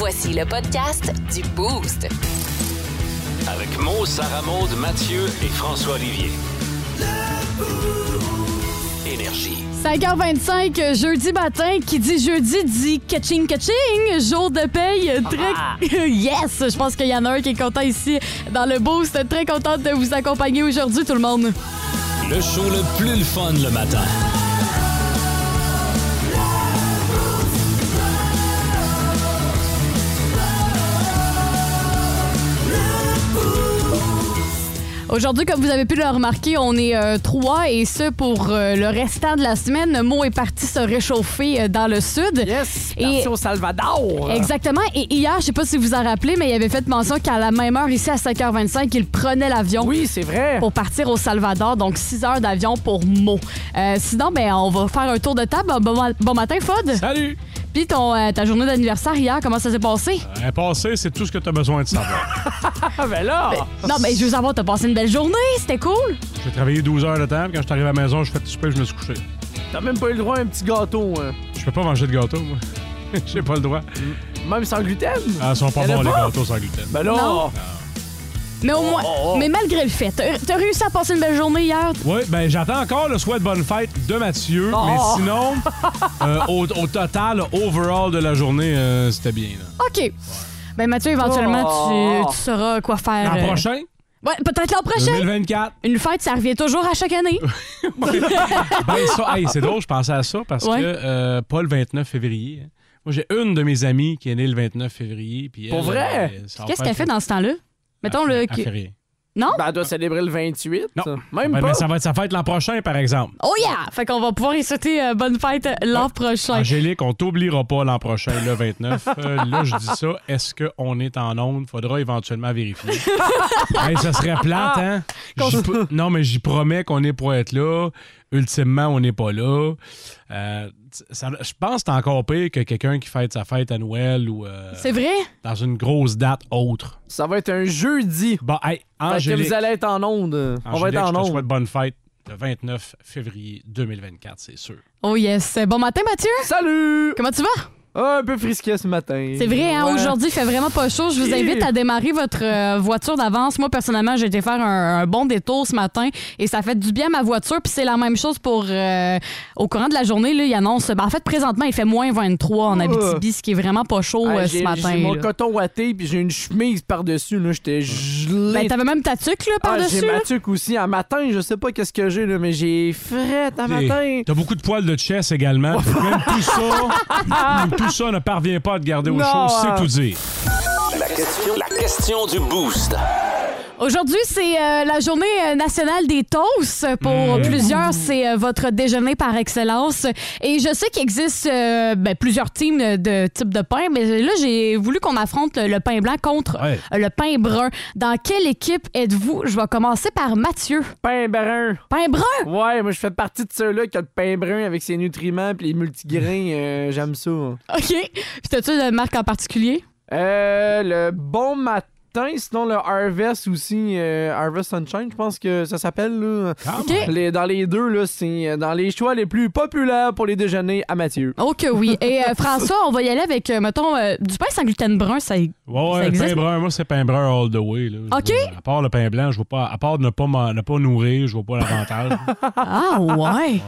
Voici le podcast du Boost. Avec Mo, Sarah Maud, Mathieu et François Olivier. Énergie. 5h25, jeudi matin, qui dit jeudi dit catching catching, jour de paye. Très... yes! Je pense qu'il y en a un qui est content ici dans le boost. Très contente de vous accompagner aujourd'hui, tout le monde. Le show le plus le fun le matin. Aujourd'hui, comme vous avez pu le remarquer, on est euh, trois et ce pour euh, le restant de la semaine. Mo est parti se réchauffer euh, dans le sud. Yes! Et- Merci au Salvador! Exactement. Et hier, je sais pas si vous en rappelez, mais il avait fait mention qu'à la même heure, ici à 5h25, il prenait l'avion. Oui, c'est vrai. Pour partir au Salvador, donc 6 heures d'avion pour Mo. Euh, sinon, ben, on va faire un tour de table. Bon, bon matin, Fod. Salut! Puis ton, euh, ta journée d'anniversaire hier, comment ça s'est passé? Un passé, c'est tout ce que tu as besoin de savoir. Ben là! Non, mais je veux savoir, t'as passé une belle journée, c'était cool? J'ai travaillé 12 heures de temps, puis quand je suis arrivé à la maison, je fais du souper, je me suis couché. T'as même pas eu le droit à un petit gâteau, hein? Je peux pas manger de gâteau, moi. J'ai pas le droit. Même sans gluten? Ah, ils sont pas bons, les pas? gâteaux sans gluten. Ben là! Non? Mais au moins, oh, oh. mais malgré le fait, t'as t'as réussi à passer une belle journée hier? Oui, ben j'attends encore le souhait de bonne fête de Mathieu, Oh. mais sinon, euh, au, au total, overall de la journée, euh, c'était bien. là. OK. Ben Mathieu, éventuellement, Oh. tu, tu sauras quoi faire. L'an euh, prochain, Ouais, peut-être l'an prochain. 2024. Une fête, ça revient toujours à chaque année. Ben ça, hey, c'est drôle, je pensais à ça parce Ouais. que euh, pas le 29 février. hein. Moi, j'ai une de mes amies qui est née le 29 février. puis Pour vrai? ça va Qu'est-ce faire- qu'elle fait dans ce temps-là? Mettons le. Non? Ben, elle doit célébrer le 28. Non. Même Ben, pas. mais ça va être sa fête l'an prochain, par exemple. Oh yeah! Fait qu'on va pouvoir y souhaiter euh, bonne fête l'an prochain. Angélique, on t'oubliera pas l'an prochain, le 29. Euh, là, je dis ça. Est-ce qu'on est en onde? Faudra éventuellement vérifier. Hey, ça serait plate, hein? J'y p- Non, mais j'y promets qu'on est pour être là. Ultimement, on n'est pas là. Euh, ça- je pense que c'est encore pire que quelqu'un qui fête sa fête à Noël ou euh, C'est vrai? dans une grosse date autre. Ça va être un jeudi. Bon, hey, Fait que Angélique, vous allez être en onde. On va Angélique, être je en te souhaite onde. bonne fête le 29 février 2024, c'est sûr. Oh yes. Bon matin, Mathieu. Salut! Comment tu vas? Ah, un peu frisquet ce matin. C'est vrai, hein? Ouais. Aujourd'hui, il fait vraiment pas chaud. Je vous invite à démarrer votre euh, voiture d'avance. Moi, personnellement, j'ai été faire un, un bon détour ce matin et ça fait du bien à ma voiture. Puis c'est la même chose pour euh, au courant de la journée. Là, il annonce. ben, en fait, présentement, il fait moins 23 en Ah. Abitibi, ce qui est vraiment pas chaud Ah, euh, j'ai- ce matin. J'ai mon là. coton watté puis j'ai une chemise par-dessus. là. J'étais gelé. Ben, t'avais même ta tuque là, Ah, par-dessus. j'ai là? ma tuque aussi. Un matin, je sais pas qu'est-ce que j'ai, là, mais j'ai fret un matin. T'as beaucoup de poils de chess également. Même tout ça, même tout ça ne parvient pas à te garder au chaud, c'est tout dire. La question, la question du boost. Aujourd'hui, c'est euh, la journée euh, nationale des toasts. Pour Mmh. plusieurs, c'est euh, votre déjeuner par excellence. Et je sais qu'il existe euh, ben, plusieurs teams de type de pain, mais là, j'ai voulu qu'on affronte le pain blanc contre Ouais. le pain brun. Dans quelle équipe êtes-vous? Je vais commencer par Mathieu. Pain brun. Pain brun? Ouais, moi je fais partie de ceux-là qui a le pain brun avec ses nutriments puis les multigrains. euh, J'aime ça. OK. Puis t'as-tu une marque en particulier? Euh, le bon matin, sinon le Harvest aussi, euh, Harvest Sunshine, je pense que ça s'appelle. là. Ah, OK. Les- dans les deux, là, c'est euh, dans les choix les plus populaires pour les déjeuners à Mathieu. Oh que oui. Et euh, François, on va y aller avec, euh, mettons, euh, du pain sans gluten brun. Ça... Ouais, Ça ouais, le existe? pain brun, moi, c'est pain brun all the way. Là. OK. vois- à part le pain blanc, je vois pas. À part de ne pas, ne pas nourrir, je vois pas l'avantage. Ah ouais.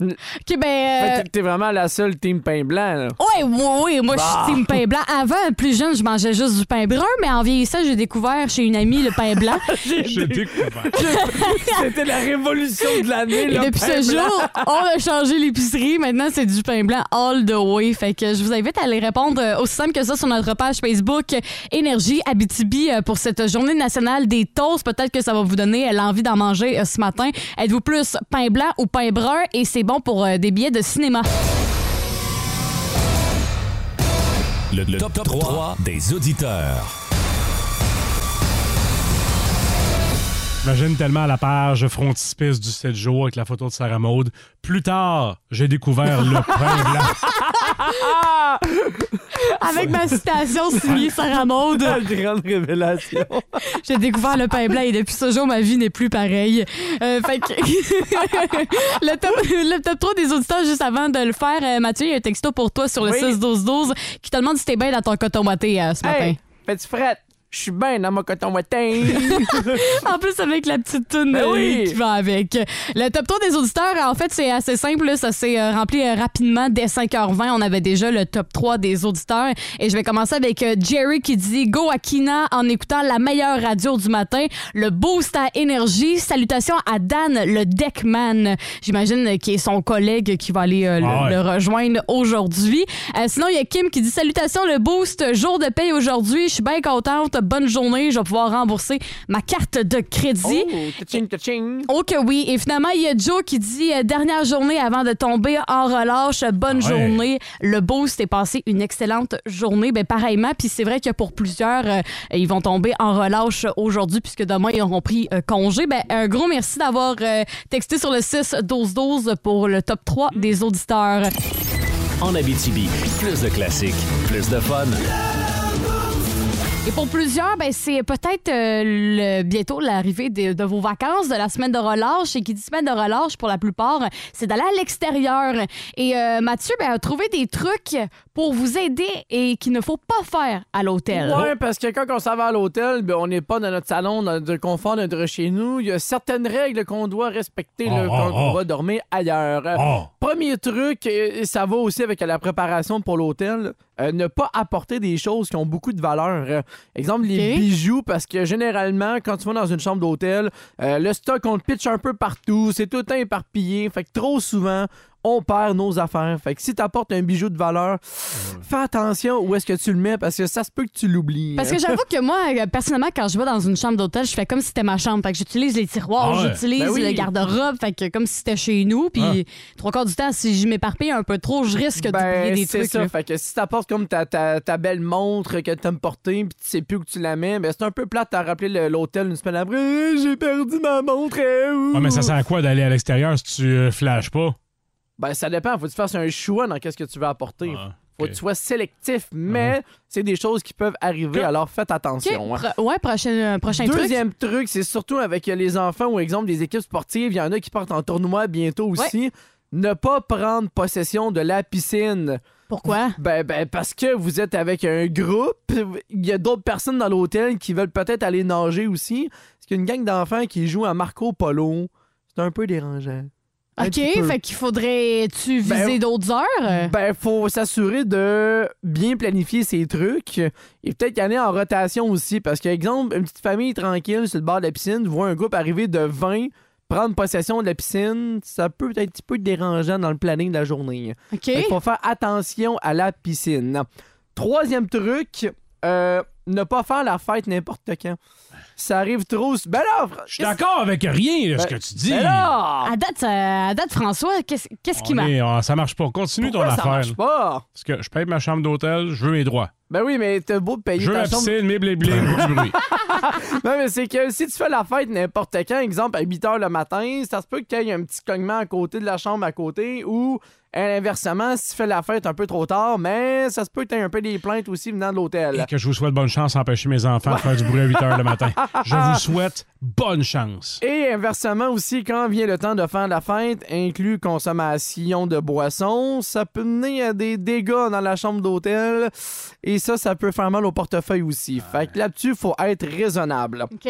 OK, ben... euh, Fait que T'es vraiment la seule team pain blanc. Là. Oui, oui, oui, moi je Bah. suis team pain blanc. Avant, plus jeune, je mangeais juste du pain brun, mais en vieillissant, j'ai découvert chez une amie le pain blanc. J'ai découvert. C'était la révolution de l'année. Et le depuis pain ce blanc. jour, on a changé l'épicerie. Maintenant, c'est du pain blanc all the way. Fait que je vous invite à aller répondre euh, aussi simple que ça sur notre page Facebook euh, Énergie Abitibi pour cette journée nationale des toasts. Peut-être que ça va vous donner l'envie d'en manger ce matin. Êtes-vous plus pain blanc ou pain brun? Et c'est pour euh, des billets de cinéma. Le top, 3 des auditeurs. J'imagine tellement la page frontispice du 7 jours avec la photo de Sarah Maud. Plus tard, j'ai découvert le pain blanc. Avec ma citation signée Sarah Maud. Grande révélation. J'ai découvert le pain blanc et depuis ce jour, ma vie n'est plus pareille. Euh, fait que... le, top, le top 3 des auditeurs, juste avant de le faire, euh, Mathieu, il y a un texto pour toi sur le Oui. 6-12-12 qui te demande si t'es bien dans ton coton watté euh, ce matin. Hey, fais-tu frette? Je suis bien dans mon coton ouatin. En plus, avec la petite toune Ben euh, oui. qui va avec. Le top 3 des auditeurs, en fait, c'est assez simple. Ça s'est euh, rempli euh, rapidement. Dès 5h20, on avait déjà le top 3 des auditeurs. Et je vais commencer avec Jerry qui dit Go Akina en écoutant la meilleure radio du matin. Le boost à énergie. Salutations à Dan, le deckman. J'imagine qu'il est son collègue qui va aller euh, le- Ah ouais. le rejoindre aujourd'hui. Euh, sinon, il y a Kim qui dit Salutations, le boost, jour de paye aujourd'hui. Je suis bien contente. Bonne journée. Je vais pouvoir rembourser ma carte de crédit. oh, taching, taching. Oh que oui. Et finalement, il y a Joe qui dit euh, dernière journée avant de tomber en relâche. Bonne Ah ouais. journée. Le boost est passé une excellente journée. Ben pareillement. Puis c'est vrai que pour plusieurs, euh, ils vont tomber en relâche aujourd'hui puisque demain ils auront pris euh, congé. Ben un gros merci d'avoir euh, texté sur le 6 12 12 pour le top 3 des auditeurs. En Abitibi, plus de classiques, plus de fun. Et pour plusieurs, ben, c'est peut-être euh, le- bientôt l'arrivée de, de vos vacances, de la semaine de relâche. Et qui dit semaine de relâche, pour la plupart, c'est d'aller à l'extérieur. Et euh, Mathieu ben, a trouvé des trucs pour vous aider et qu'il ne faut pas faire à l'hôtel. Ouais, parce que quand on s'en va à l'hôtel, ben, on n'est pas dans notre salon, dans le confort de notre chez nous. Il y a certaines règles qu'on doit respecter là, Oh, quand oh, on oh. va dormir ailleurs. Oh. Premier truc, et ça va aussi avec la préparation pour l'hôtel, euh, ne pas apporter des choses qui ont beaucoup de valeur. Euh, exemple, les bijoux, parce que généralement, quand tu vas dans une chambre d'hôtel, euh, le stock, on le pitch un peu partout, c'est tout le temps éparpillé. Fait que trop souvent, on perd nos affaires. Fait que si tu apportes un bijou de valeur, fais attention où est-ce que tu le mets, parce que ça se peut que tu l'oublies. Parce que j'avoue que moi, euh, personnellement, quand je vais dans une chambre d'hôtel, je fais comme si c'était ma chambre. Fait que j'utilise les tiroirs, Ah ouais. j'utilise Ben oui. le garde-robe, fait que comme si c'était chez nous. Puis trois quarts du temps, si je m'éparpille un peu trop, je risque d'oublier Ben, des c'est trucs. ça. là. Fait que si t'apportes comme ta, ta, ta belle montre que t'aimes porter puis tu sais plus où tu la mets, ben c'est un peu plate à rappeler le- l'hôtel une semaine après. Euh, J'ai perdu ma montre. ouh. Ouais, mais ça sert à quoi d'aller à l'extérieur si tu euh, flashes pas? Ben ça dépend. Faut que tu fasses un choix dans qu'est-ce que tu veux apporter. Ah, Faut ok. que tu sois sélectif, mais c'est des choses qui peuvent arriver, alors faites attention. hein. Pro- ouais, prochain, euh, prochain. Deuxième truc, c'est surtout avec les enfants ou exemple des équipes sportives. Il y en a qui partent en tournoi bientôt aussi. Ne pas prendre possession de la piscine. Pourquoi? Ben, ben, parce que vous êtes avec un groupe, il y a d'autres personnes dans l'hôtel qui veulent peut-être aller nager aussi. Parce qu'il y a une gang d'enfants qui jouent à Marco Polo. C'est un peu dérangeant. OK, fait qu'il faudrait-tu Ben, viser d'autres heures? Ben, faut s'assurer de bien planifier ses trucs et peut-être y aller en rotation aussi. Parce que, exemple, une petite famille tranquille sur le bord de la piscine voit un groupe arriver de 20 prendre possession de la piscine, ça peut être un petit peu dérangeant dans le planning de la journée. OK. Il faut faire attention à la piscine. Troisième truc, euh, ne pas faire la fête n'importe quand. Ça arrive trop. Ben là, Je suis d'accord avec rien de ce Ben- que tu dis. Ben là! À date, euh, à date, François, qu'est-ce qu'est-ce qui On m'a. est- on- ça marche pas. Continue Pourquoi ton ça affaire. marche pas? Parce que je paye ma chambre d'hôtel, je veux mes droits. Ben oui, mais t'as beau payer Je veux ta la chambre. piscine, mes blé blé, du bruit. Non, mais c'est que si tu fais la fête n'importe quand, exemple à 8 h le matin, ça se peut qu'il y ait un petit cognement à côté de la chambre à côté ou inversement, si tu fais la fête un peu trop tard, mais ça se peut que tu aies un peu des plaintes aussi venant de l'hôtel. Et que je vous souhaite bonne chance à empêcher mes enfants de faire du bruit à 8 h le matin. Je vous souhaite bonne chance. Et inversement aussi, quand vient le temps de faire la fête, inclus consommation de boissons, ça peut mener à des dégâts dans la chambre d'hôtel. Et ça, ça peut faire mal au portefeuille aussi. Fait que là-dessus, faut être raisonnable. OK.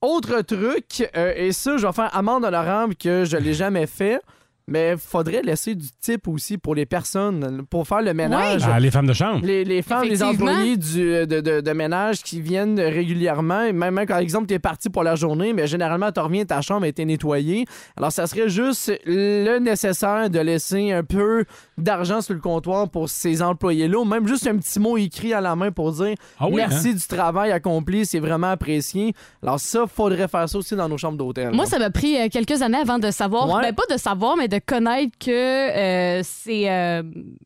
Autre truc, euh, et ça, je vais faire amende honorable que je l'ai jamais fait, mais faudrait laisser du type aussi pour les personnes, pour faire le ménage. Ah, les femmes de chambre. Les, les femmes, les employés du, de, de- de ménage qui viennent régulièrement, même, quand, par exemple, tu es parti pour la journée, mais généralement, tu reviens, ta chambre a été nettoyée. Alors, ça serait juste le nécessaire de laisser un peu d'argent sur le comptoir pour ces employés-là, ou même juste un petit mot écrit à la main pour dire Ah oui, merci du travail accompli, c'est vraiment apprécié. Alors, ça, faudrait faire ça aussi dans nos chambres d'hôtel. Moi, ça m'a pris euh, quelques années avant de savoir, Ouais. ben pas de savoir, mais de connaître que euh, c'est. euh,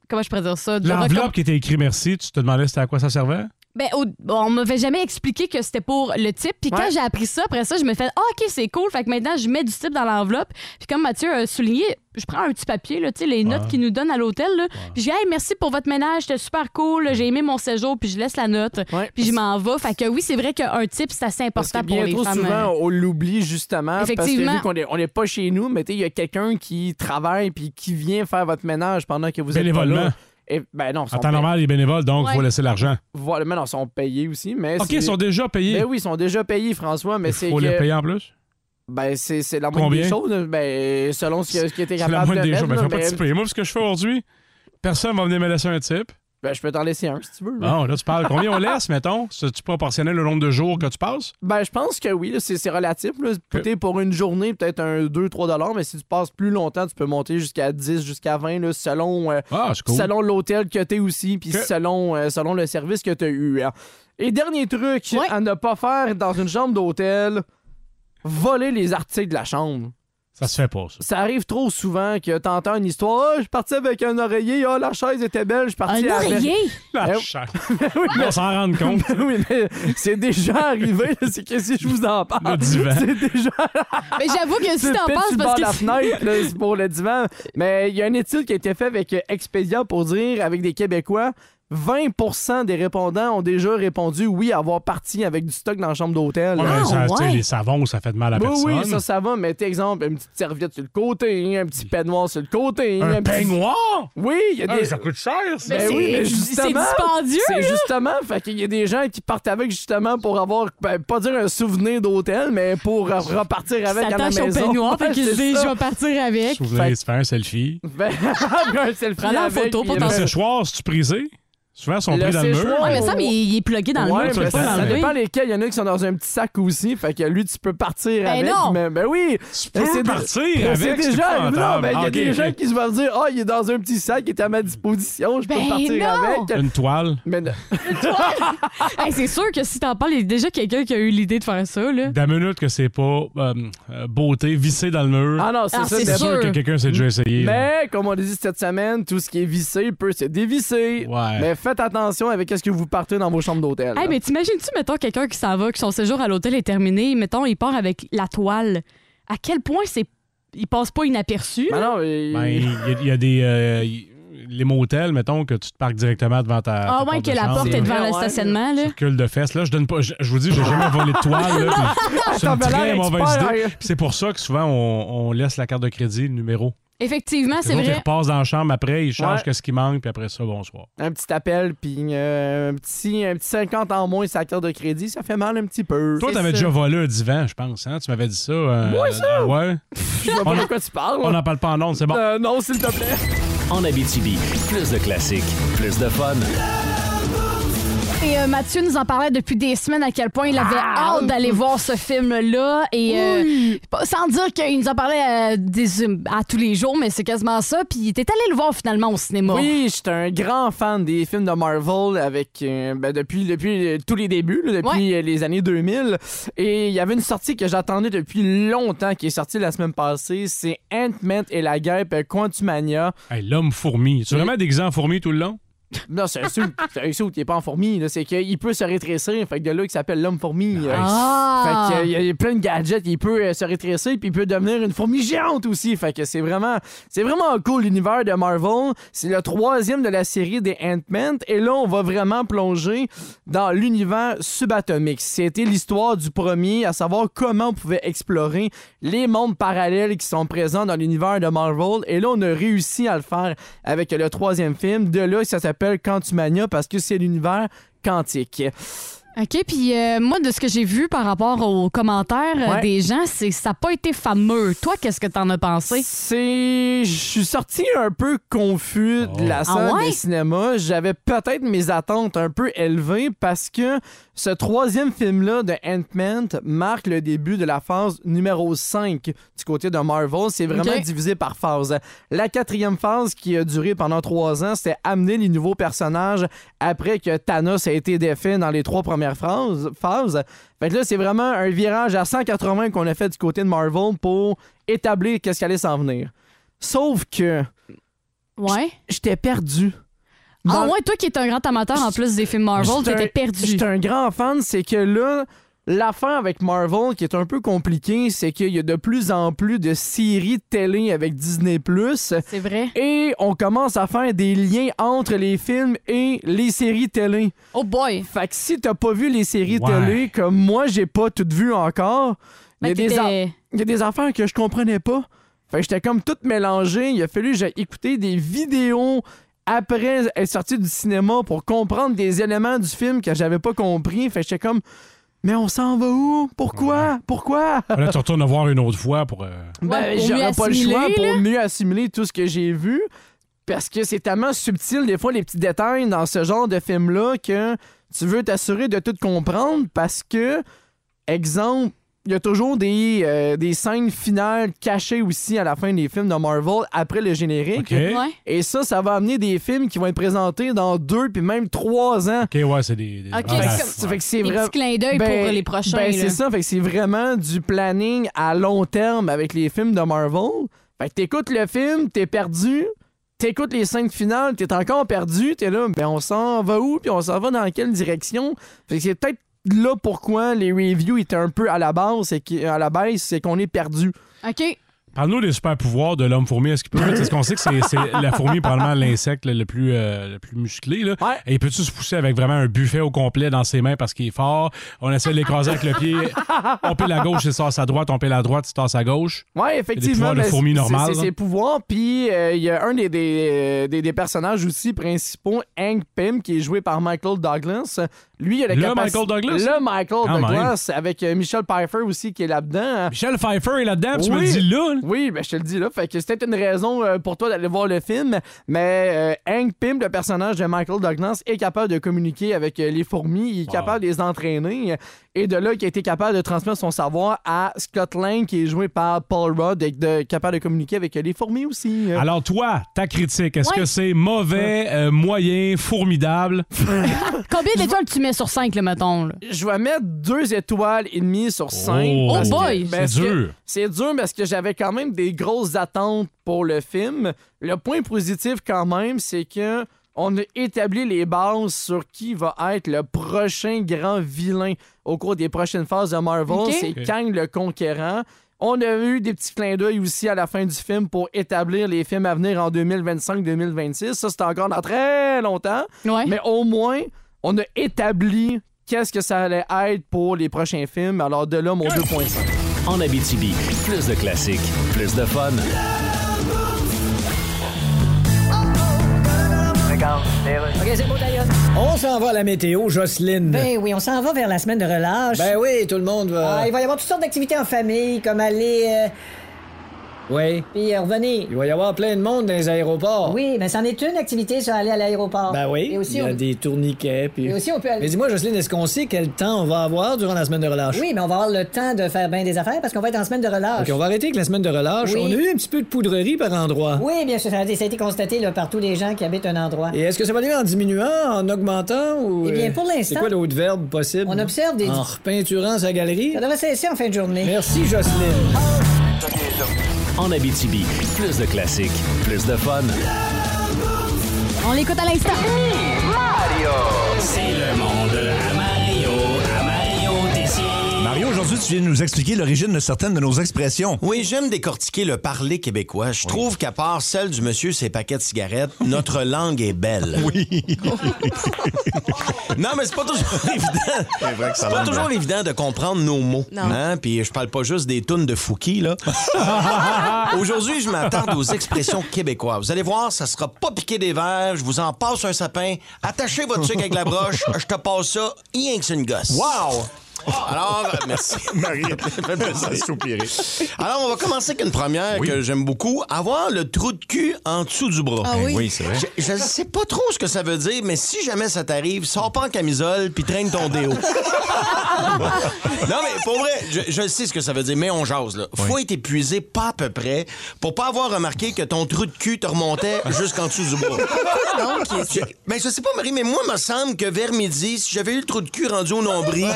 comment je pourrais dire ça? L'enveloppe qui était écrit merci, tu te demandais c'était à quoi ça servait? Ben, au- bon, on m'avait jamais expliqué que c'était pour le type. Puis quand Ouais. j'ai appris ça, après ça, je me fais Ah, OK, c'est cool. Fait que maintenant, je mets du type dans l'enveloppe. Puis comme Mathieu a souligné, je prends un petit papier, là, tu sais, les notes qu'ils nous donnent à l'hôtel. là. Puis je dis Hey, merci pour votre ménage, c'était super cool. J'ai aimé mon séjour. Puis je laisse la note. Ouais. Puis je m'en vais. Fait que oui, c'est vrai qu'un type, c'est assez Parce que important pour les trop femmes. souvent, euh. on l'oublie justement. Effectivement. Parce que vu qu'on est, on n'est pas chez nous, mais tu sais, il y a quelqu'un qui travaille puis qui vient faire votre ménage pendant que vous êtes pas Bénévolement. là. Et, ben non, En temps normal, les bénévoles, donc il faut Ouais. laisser l'argent. Voilà, mais non, ils sont payés aussi. Mais OK, ils sont déjà payés. Ben oui, ils sont déjà payés, François, mais Il c'est faut les payer en plus? Ben, c'est c'est la moindre Combien? des choses. Ben, selon ce qui était C'est la capable moindre de des choses. Mais là, fais pas ben, de. Moi, ce que je fais aujourd'hui, personne va venir me laisser un type. Ben, je peux t'en laisser un, si tu veux. Bon, là, tu parles. Combien on laisse, mettons? C'est-tu proportionnel au nombre de jours que tu passes? Ben, je pense que oui, c'est c'est relatif. là. Peut-être pour une journée, peut-être un 2-3 mais si tu passes plus longtemps, tu peux monter jusqu'à 10, jusqu'à 20, là, selon, euh, Ah, cool. selon l'hôtel que tu aussi, puis selon, euh, selon le service que tu as eu. hein. Et dernier truc Ouais. à ne pas faire dans une chambre d'hôtel, voler les articles de la chambre. Ça se fait pas, ça. Ça arrive trop souvent que t'entends une histoire. Ah, je suis parti avec un oreiller. Ah, la chaise était belle. Je suis parti Un avec. oreiller? La chatte. oui, mais- On s'en rend compte. oui, mais c'est déjà arrivé. C'est que si je vous en parle, Le divan. c'est déjà Mais j'avoue que si t'en penses, parce que. la fenêtre là, pour le divan. Mais il y a une étude qui a été faite avec Expedia pour dire, avec des Québécois, 20% des répondants ont déjà répondu oui à avoir parti avec du stock dans la chambre d'hôtel. Ouais, Ah, ça, tu sais, ouais. les savons, ça fait de mal à Oui, personne. oui, ça, ça va. Mais exemple, une petite serviette sur le côté, un petit peignoir sur le côté. Un petit- peignoir? Oui, il y a Ah, des... ça coûte cher, ça. Ben oui, mais c'est justement, dispendieux. C'est justement, fait qu'il y a des gens qui partent avec justement pour avoir, ben, pas dire un souvenir d'hôtel, mais pour repartir avec à la s'attache au maison. peignoir, fait Ouais, qu'il se c'est dit, ça. je vais partir avec. Souvenir, tu fais un selfie. Ben, un selfie Prends la photo pour Le euh, séchoir, c'est-tu brisé? Souvent, ils sont Le pris dans le mur. Ouais, mais ça, mais il est plugué dans le mur, mais ça, ça dépend lesquels. Il y en a qui sont dans un petit sac aussi. Fait que lui, tu peux partir Ben avec. non. Mais, ben oui. Tu Mais peux c'est de- partir mais avec, C'est c'est déjà. Non, épouvantable. ben, il y a Ah, des gens qui se vont dire Ah, il est dans un petit sac, il est à ma disposition, je peux Ben partir non. avec. Une toile. Mais non. Hey, c'est sûr que si t'en parles, il y a déjà quelqu'un qui a eu l'idée de faire ça. Là. D'un minute que c'est pas euh, euh, beauté, vissé dans le mur. Ah non, c'est Ah, ça. c'est mais- sûr que quelqu'un s'est déjà essayé. Mais, comme on l'a dit cette semaine, tout ce qui est vissé peut se dévisser. Ouais. Faites attention avec ce que vous partez dans vos chambres d'hôtel. Hey, mais t'imagines-tu, mettons, quelqu'un qui s'en va, que son séjour à l'hôtel est terminé, mettons, il part avec la toile. À quel point c'est. Il passe pas inaperçu? Ben non, il- Ben, il y, a- il y a des. euh, il- les motels, mettons, que tu te parques directement devant ta. ta ah, ouais, porte que de la chambre. porte est C'est devant le ouais. stationnement, là. Circule de fesses. Là, je donne pas. Je, je vous dis, j'ai jamais volé de toile. C'est une très mauvaise idée. hein. C'est pour ça que souvent, on, on laisse la carte de crédit, le numéro. Effectivement, c'est vrai. repassent dans la chambre après, ils changent Ouais. qu'est-ce qui manque, puis après ça, bonsoir. un petit appel, puis euh, un, petit, un petit 50 en moins sa carte de crédit, ça fait mal un petit peu. Toi, t'avais déjà volé un divan, je pense. Hein? Tu m'avais dit ça. euh, Moi, ça? Ouais. Je vois On pas a- de quoi tu parles. On n'en parle pas en ondes, c'est bon. Euh, non, s'il te plaît. En Abitibi, plus de classiques, plus de fun. Et euh, Mathieu nous en parlait depuis des semaines à quel point il avait Ah! hâte d'aller voir ce film-là. Et euh, pas- sans dire qu'il nous en parlait euh, des- à tous les jours, mais c'est quasiment ça. Puis il était allé le voir finalement au cinéma. Oui, j'étais un grand fan des films de Marvel avec euh, ben, depuis, depuis euh, tous les débuts, là, depuis les années 2000. Et il y avait une sortie que j'attendais depuis longtemps qui est sortie la semaine passée. C'est Ant-Man et la guêpe Quantumania. Hey, L'homme fourmi. Tu es vraiment déguisé en fourmi tout le long? Non, c'est un suit. C'est un suit qui est pas en fourmi. là. C'est qu'il peut se rétrécir. Fait que de là, il s'appelle l'homme fourmi. Ah! Fait que, euh, il y a- il y a plein de gadgets, il peut euh, se rétrécir puis il peut devenir une fourmi géante aussi. Fait que c'est vraiment c'est vraiment cool l'univers de Marvel. C'est le troisième de la série des Ant-Man et là on va vraiment plonger dans l'univers subatomique. C'était l'histoire du premier, à savoir comment on pouvait explorer les mondes parallèles qui sont présents dans l'univers de Marvel et là on a réussi à le faire avec le troisième film. De là ça s'appelle Quantumania parce que c'est l'univers quantique. OK, puis euh, moi, de ce que j'ai vu par rapport aux commentaires euh, Ouais. des gens, c'est ça n'a pas été fameux. Toi, qu'est-ce que t'en as pensé? C'est. Je suis sorti un peu confus de la Oh. salle Ah ouais? de cinéma. J'avais peut-être mes attentes un peu élevées parce que ce troisième film-là de Ant-Man marque le début de la phase numéro 5 du côté de Marvel. C'est vraiment divisé par phase. La quatrième phase qui a duré pendant trois ans, c'était amener les nouveaux personnages après que Thanos a été défait dans les trois premières phases. phases. Fait que là, c'est vraiment un virage à 180 qu'on a fait du côté de Marvel pour établir qu'est-ce qui allait s'en venir. Sauf que Ouais. j'étais perdu. Ah ouais, toi qui es un grand amateur en plus des films Marvel, t'étais perdu. J'étais un grand fan, c'est que là, l'affaire avec Marvel qui est un peu compliquée, c'est qu'il y a de plus en plus de séries de télé avec Disney+. C'est vrai. Et on commence à faire des liens entre les films et les séries télé. Oh boy. Fait que si t'as pas vu les séries Ouais. télé, comme moi, j'ai pas toutes vues encore, il y, a Ben, des a- t'étais- il y a des affaires que je comprenais pas. Fait que j'étais comme tout mélangé. Il a fallu que j'aille écouter des vidéos après être sorti du cinéma pour comprendre des éléments du film que j'avais pas compris. Fait j'étais comme, mais on s'en va où? Pourquoi? Pourquoi? Là, tu retournes voir une autre fois pour. euh, Ben, j'aurais pas le choix pour mieux assimiler tout ce que j'ai vu. Parce que c'est tellement subtil, des fois, les petits détails dans ce genre de film-là, que tu veux t'assurer de tout comprendre parce que, exemple, il y a toujours des, euh, des scènes finales cachées aussi à la fin des films de Marvel après le générique. Ouais. Et ça, ça va amener des films qui vont être présentés dans deux puis même trois ans. OK, ouais, c'est des. des- Ok, Ah, c'est Ça fait que c'est clins d'œil Ben, pour les prochains. Ben, c'est ça, fait que c'est vraiment du planning à long terme avec les films de Marvel. Fait que t'écoutes le film, t'es perdu, t'écoutes les scènes finales, t'es encore perdu, t'es là, ben on s'en va où, puis on s'en va dans quelle direction? Fait que c'est peut-être là pourquoi les reviews étaient un peu à la base, c'est qu'à la base, c'est qu'on est perdu. OK. Parle-nous des super pouvoirs de l'homme fourmi. Est-ce qu'il peut Est-ce qu'on sait que c'est, c'est la fourmi, probablement l'insecte le, plus, euh, le plus musclé? Là. Ouais. Et peux-tu se pousser avec vraiment un buffet au complet dans ses mains parce qu'il est fort? On essaie de l'écraser avec le pied. On pile à gauche, il se tasse à droite. On pile à droite, il se tasse à gauche. Ouais, effectivement. ben, fourmi c'est- normales, C'est là. ses pouvoirs. Puis euh, il y a un des, des, euh, des- des personnages aussi principaux, Hank Pym, qui est joué par Michael Douglas. Lui, il a la Le Michael Douglas? Le Michael Douglas, avec euh, Michel Pfeiffer aussi qui est là-dedans. Michel Pfeiffer est là-dedans, puis tu me Oui. dis là. Oui, ben, je te le dis là. Fait que c'était une raison euh, pour toi d'aller voir le film. Mais euh, Hank Pym, le personnage de Michael Douglas, est capable de communiquer avec euh, les fourmis. Il est Wow. capable de les entraîner. Et de là, qu'il a été capable de transmettre son savoir à Scott Lang, qui est joué par Paul Rudd, et de, capable de communiquer avec les fourmis aussi. Euh, Alors, toi, ta critique, est-ce Ouais. que c'est mauvais, euh, moyen, formidable? Combien d'étoiles tu mets sur 5, le mettons? Là? Je vais mettre deux étoiles et demie sur cinq. Oh, parce que- boy! C'est dur. C'est dur parce que j'avais quand même des grosses attentes pour le film. Le point positif quand même, c'est que on a établi les bases sur qui va être le prochain grand vilain au cours des prochaines phases de Marvel. C'est. Kang le Conquérant. On a eu des petits clins d'œil aussi à la fin du film pour établir les films à venir en 2025-2026. Ça, c'est encore dans très longtemps. Ouais. Mais au moins, on a établi qu'est-ce que ça allait être pour les prochains films. Alors de là, mon 2.5. En Abitibi, plus de classiques, plus de fun. OK, c'est beau, d'ailleurs. On s'en va à la météo, Jocelyne. Ben oui, on s'en va vers la semaine de relâche. Ben oui, tout le monde va. Ah, il va y avoir toutes sortes d'activités en famille, comme aller. euh, Oui. puis euh, revenir. Il va y avoir plein de monde dans les aéroports. Oui, mais c'en est une activité, ça, aller à l'aéroport. Ben oui. Et aussi, il y a on... des tourniquets. Puis... Et aussi, on peut aller. Mais dis-moi, Jocelyne, est-ce qu'on sait quel temps on va avoir durant la semaine de relâche? Oui, mais on va avoir le temps de faire bien des affaires parce qu'on va être en semaine de relâche. OK, on va arrêter avec la semaine de relâche. Oui. On a eu un petit peu de poudrerie par endroit. Oui, bien sûr, ça a été constaté là, par tous les gens qui habitent un endroit. Et est-ce que ça va aller en diminuant, en augmentant ou. Eh bien, euh, pour l'instant- C'est quoi l'autre verbe possible? On observe des- En repeinturant sa galerie? Ça devrait cesser en fin de journée. Merci, Jocelyne. En Abitibi, plus de classiques, plus de fun. On l'écoute à l'instant. Aujourd'hui, tu viens de nous expliquer l'origine de certaines de nos expressions. Oui, j'aime décortiquer le parler québécois. Je trouve qu'à part celle du monsieur ses paquets de cigarettes, notre langue est belle. Oui. Non, mais c'est pas toujours évident. C'est vrai que ça C'est pas toujours évident de comprendre nos mots. Hein? Puis je parle pas juste des tunes de Fouki, là. Aujourd'hui, je m'attarde aux expressions québécoises. Vous allez voir, ça sera pas piqué des verres. Je vous en passe un sapin. Attachez votre sucre avec la broche. Je te passe ça, rien que c'est une gosse. Wow! Alors, euh, merci. Marie, soupiré. Alors, on va commencer avec une première que j'aime beaucoup. Avoir le trou de cul en dessous du bras. Ah oui? Oui, c'est vrai. Je, je sais pas trop ce que ça veut dire, mais si jamais ça t'arrive, sors pas en camisole puis traîne ton déo. non, mais pour vrai, je, je sais ce que ça veut dire, mais on jase, là. Faut être épuisé pas à peu près pour pas avoir remarqué que ton trou de cul te remontait jusqu'en dessous du bras. Je, ben, je sais pas, Marie, mais moi, me semble que vers midi, si j'avais eu le trou de cul rendu au nombril,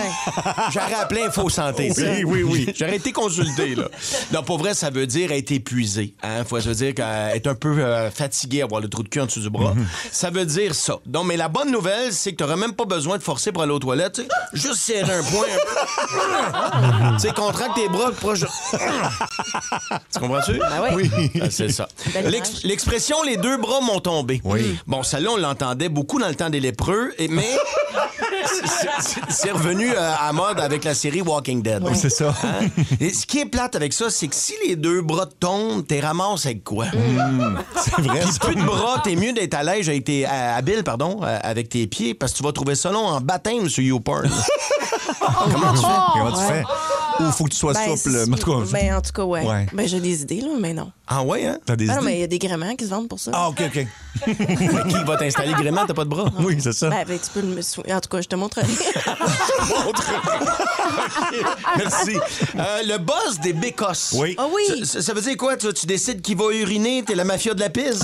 J'aurais appelé Info Santé. ça. Oui, oui, oui. J'aurais été consulté, là. Non, pour vrai, ça veut dire être épuisé. Hein? Faut, ça veut dire qu'être être un peu euh, fatigué, avoir le trou de cul en dessous du bras. Ça veut dire ça. Donc, mais la bonne nouvelle, c'est que t'auras même pas besoin de forcer pour aller aux toilettes. tu sais. Juste serrer un point. tu sais, contracte tes bras proche de... tu comprends-tu? Ben oui. Ah, C'est ça. L'expression les deux bras m'ont tombé. Oui. Bon, celle-là, on l'entendait beaucoup dans le temps des lépreux, mais c'est- revenu euh, à mode avec la série Walking Dead. Oui, c'est ça. Hein? Et ce qui est plate avec ça, c'est que si les deux bras te tombent, t'es ramasses avec quoi? C'est vrai, Puis ça. plus de bras, t'es mieux d'être à l'aise avec tes, à- habile, pardon, euh, avec tes pieds, parce que tu vas trouver ça long en baptême sur YouPorn. Comment tu fais? Comment tu fais? Ou faut que tu sois Ben, souple. En tout cas, ben, en tout cas, ouais. Ouais. Ben, j'ai des idées, là, mais non. ah ouais, hein? t'as des Ben non, mais il idées? y a des gréments qui se vendent pour ça. Ah, OK, OK. Mais qui va t'installer gréement, t'as pas de bras? Oui, c'est ça. Ben, ben, tu peux le... En tout cas, je te montrerai. Merci. Euh, le boss des bécosses. Oui. Ah oui! Ça, ça veut dire quoi? Tu, tu décides qui va uriner? T'es la mafia de la pisse?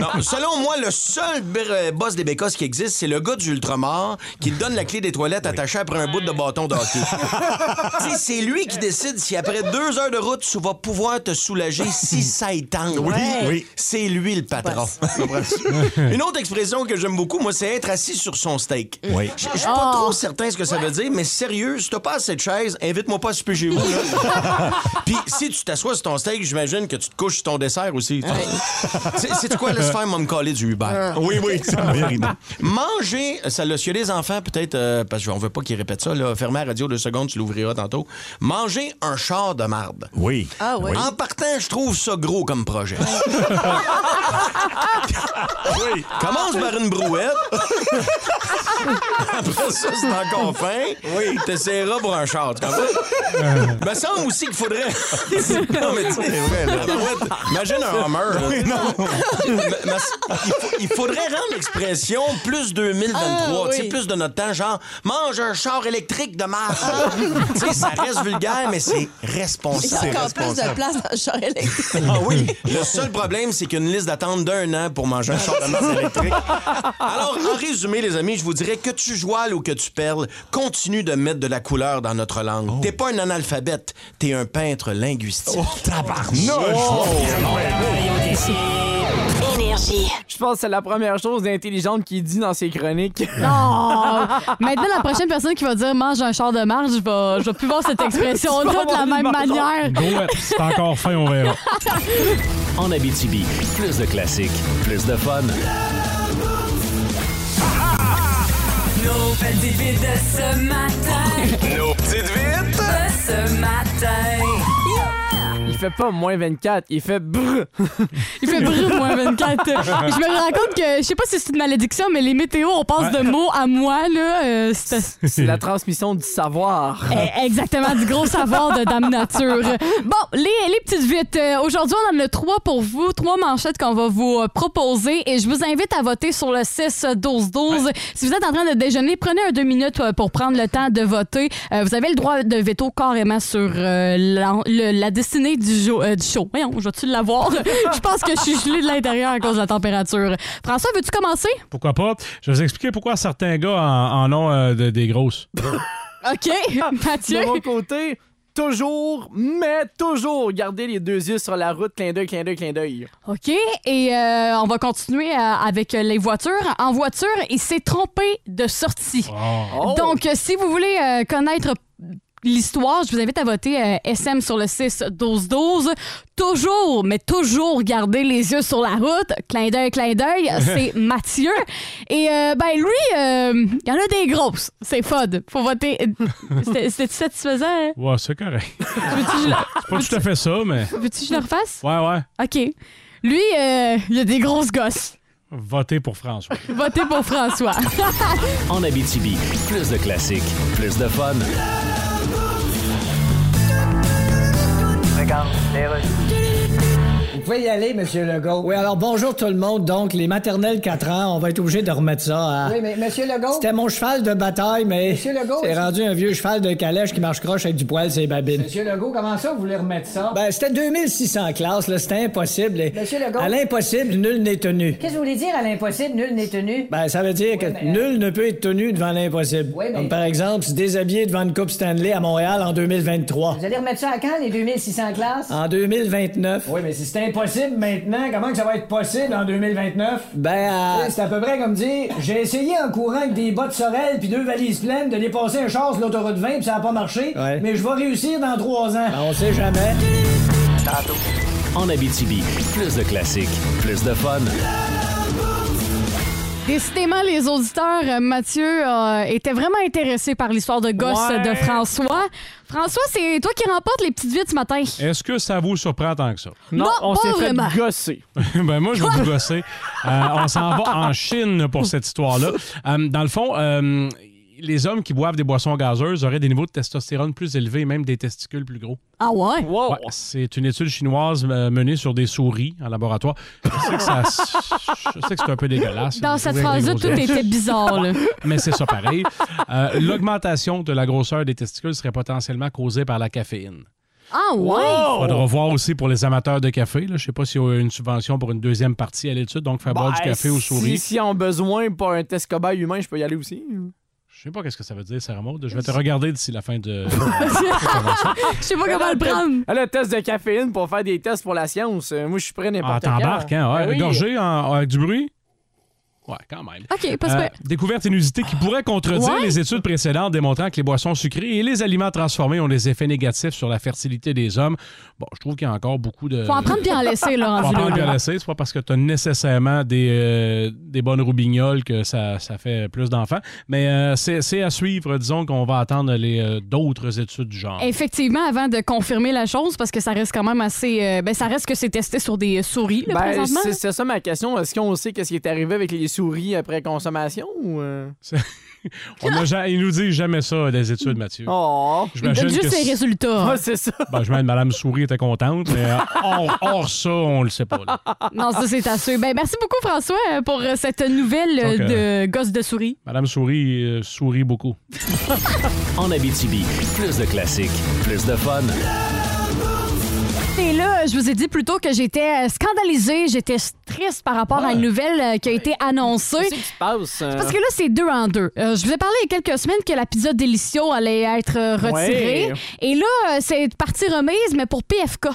non, selon moi, le seul euh, boss des bécosses qui existe, c'est le gars du Ultramar qui te donne la clé des toilettes attachée après un bout de bâton de hockey. Tu sais, c'est lui qui décide si après deux heures de route, tu vas pouvoir te soulager si ça y tente. Oui, oui. C'est lui le patron. Une autre expression que j'aime beaucoup, moi, c'est être assis sur son steak. Oui. Je suis pas trop certain ce que ça veut dire, mais sérieux, si t'as pas assez de chaise, invite-moi pas à souper chez vous. Puis si tu t'assois sur ton steak, j'imagine que tu te couches sur ton dessert aussi. C'est quoi, laisse faire, me coller du Uber? Oui, oui, c'est une meilleure idée. Manger, ça là, s'il y a des enfants, peut-être, euh, parce qu'on veut pas qu'ils répètent ça, là, fermez la radio deux secondes, tu l'ouvriras tantôt. Manger un char de marde. Oui. Ah, oui. En partant, je trouve ça gros comme projet. Oui. Commence par une brouette. Après ça, c'est encore fin. Oui. T'essaieras pour un char, tu comprends? Me semble aussi qu'il faudrait. non, mais tu sais, vrai, Imagine un Hummer. Me- me- il, faut- il faudrait rendre l'expression plus 2023, Ah, tu sais, oui. plus de notre temps, genre mange un char électrique de marde. tu sais, ça reste vulgaire, mais c'est Il y a responsable. encore plus de place dans le char électrique. Ah oui. Le seul problème, c'est qu'il y a une liste d'attente d'un an pour manger un char de électrique. Alors, en résumé, les amis, je vous dirais que tu jouales ou que tu perles, continue de mettre de la couleur dans notre langue. T'es pas un analphabète, t'es un peintre linguistique. Énergie. Je pense que c'est la première chose d'intelligente qu'il dit dans ses chroniques. Non! Maintenant, la prochaine personne qui va dire mange un char de marge, je vais, je vais plus voir cette expression-là de la même manière. Go, c'est encore fin, on verra. En Abitibi, plus de classiques, plus de fun. Nos petites vites de ce matin. Nos petites vites! De ce matin. Il fait pas moins 24, il fait brr. Il fait brrr, moi, 24. Je me rends compte que, je sais pas si c'est une malédiction, mais les météos, on passe de mots à moi, là. euh, c'est- C'est la transmission du savoir. Eh, Exactement, du gros savoir de Dame Nature. Bon, les, les petites vites. euh, Aujourd'hui, on en a trois pour vous, trois manchettes qu'on va vous euh, proposer et je vous invite à voter sur le 6-12-12. Si vous êtes en train de déjeuner, prenez un deux minutes euh, pour prendre le temps de voter. Euh, vous avez le droit de veto carrément sur euh, la, le- la destinée du, jo- euh, du show. Voyons, je vais-tu l'avoir? je pense que je suis gelée de l'intérieur à cause de la température. François, veux-tu commencer? Pourquoi pas? Je vais vous expliquer pourquoi certains gars en, en ont euh, de- des grosses. OK, Mathieu. De mon côté, toujours, mais toujours garder les deux yeux sur la route, clin d'œil, clin d'œil, clin d'œil. OK. Et euh, on va continuer euh, avec les voitures. En voiture, il s'est trompé de sortie. Oh. Donc, euh, si vous voulez euh, connaître l'histoire, je vous invite à voter euh, SM sur le 6-12-12. Toujours, mais toujours garder les yeux sur la route. Clin d'œil, clin d'œil, c'est Mathieu. Et euh, ben lui, euh, il y en a des grosses. C'est FOD. Faut voter. C'était- C'était-tu satisfaisant? hein? Ouais, c'est correct. C'est pas tout à fait ça, mais. veux-tu que je le refasse? Ouais, ouais. OK. Lui, euh, il a des grosses gosses. Votez pour François. Votez pour François. En Abitibi, plus de classiques, plus de fun. Legal, Taylor. Pouvez y aller, Monsieur Legault. Oui, alors bonjour tout le monde. Donc, les maternelles 4 ans, on va être obligé de remettre ça à... Oui, mais Monsieur Legault. C'était mon cheval de bataille, mais Monsieur Legault, c'est rendu un vieux cheval de calèche qui marche croche avec du poil, c'est babine. Monsieur Legault, comment ça, vous voulez remettre ça? Ben, c'était 2600 classes, là, c'était impossible. Et Monsieur Legault. À l'impossible, nul n'est tenu. Qu'est-ce que vous voulez dire à l'impossible, nul n'est tenu? Ben, ça veut dire que mais- euh, nul ne peut être tenu devant l'impossible. Oui, mais- Comme par exemple, se déshabiller devant une Coupe Stanley à Montréal en 2023. Vous allez remettre ça à quand, les 2600 classes? En 2029. Oui, mais si c'est impossible maintenant, comment que ça va être possible en 2029? Ben, sais, C'est à peu près comme dire j'ai essayé en courant avec des bottes sorel puis deux valises pleines de dépasser un char sur l'autoroute 20 puis ça a pas marché. Ouais. Mais je vais réussir dans trois ans. ben, on sait jamais. En Abitibi, plus de classiques, plus de fun. Décidément, les auditeurs, euh, Mathieu, euh, étaient vraiment intéressés par l'histoire de gosse Ouais. de François. François, c'est toi qui remporte les petites vites ce matin. Est-ce que ça vous surprend tant que ça? Non, on s'est fait vraiment. gosser. ben moi, je vais vous gosser. Euh, on s'en va en Chine pour cette histoire-là. Euh, dans le fond, euh, les hommes qui boivent des boissons gazeuses auraient des niveaux de testostérone plus élevés et même des testicules plus gros. Ah ouais? Wow. Ouais, c'est une étude chinoise euh, menée sur des souris en laboratoire. Je sais que, ça- je sais que c'est un peu dégueulasse. Dans cette phrase-là, tout était bizarre. là. mais c'est ça pareil. Euh, L'augmentation de la grosseur des testicules serait potentiellement causée par la caféine. Ah ouais? Faudra voir aussi pour les amateurs de café. Là. Je sais pas s'il y a une subvention pour une deuxième partie à l'étude, donc faire boire du Ben, café aux si- souris. Si on a besoin pour un test cobaye humain, je peux y aller aussi. Je sais pas qu'est-ce que ça veut dire, Sarah Maud. Je vais te regarder d'ici la fin de. Je sais pas comment le prendre. Ah, le test de caféine pour faire des tests pour la science. euh, Moi, je suis prêt Ah, n'importe quand. t'embarques, hein? Ouais, Ben oui. Gorgé en- avec du bruit? Ouais, quand même. OK, parce Euh, découverte inusitée qui pourrait contredire Ouais. les études précédentes démontrant que les boissons sucrées et les aliments transformés ont des effets négatifs sur la fertilité des hommes. Bon, je trouve qu'il y a encore beaucoup de. Faut en prendre bien en laisser, là, Faut en prendre bien laisser. C'est pas parce que tu as nécessairement des, euh, des bonnes roubignoles que ça, ça fait plus d'enfants. Mais euh, c'est c'est à suivre. Disons qu'on va attendre les euh, d'autres études du genre. Effectivement, avant de confirmer la chose, parce que ça reste quand même assez... euh, ben, ça reste que c'est testé sur des souris, là, Ben, c'est ça ma question. Est-ce qu'on sait qu'est-ce qui est arrivé avec les souris après consommation ou. euh? On a nous disent jamais ça des études, Mathieu. Oh! Il donne juste que les résultats. Ouais, c'est ça. Ben, je Madame Souris était contente, mais euh, hors, hors ça, on le sait pas. là. Non, ça, c'est assez. Ben, merci beaucoup, François, euh, pour euh, cette nouvelle euh, Donc, de gosse de souris. Madame Souris euh, sourit beaucoup. En Abitibi, plus de classiques, plus de fun. Je vous ai dit plutôt que j'étais euh, scandalisée, j'étais triste par rapport à une nouvelle euh, qui a été annoncée. Qu'est-ce qui se passe? euh? Parce que là, c'est deux en deux. Euh, je vous ai parlé il y a quelques semaines que la pizza Delicio allait être retirée. Ouais. Et là, c'est partie remise, mais pour PFK.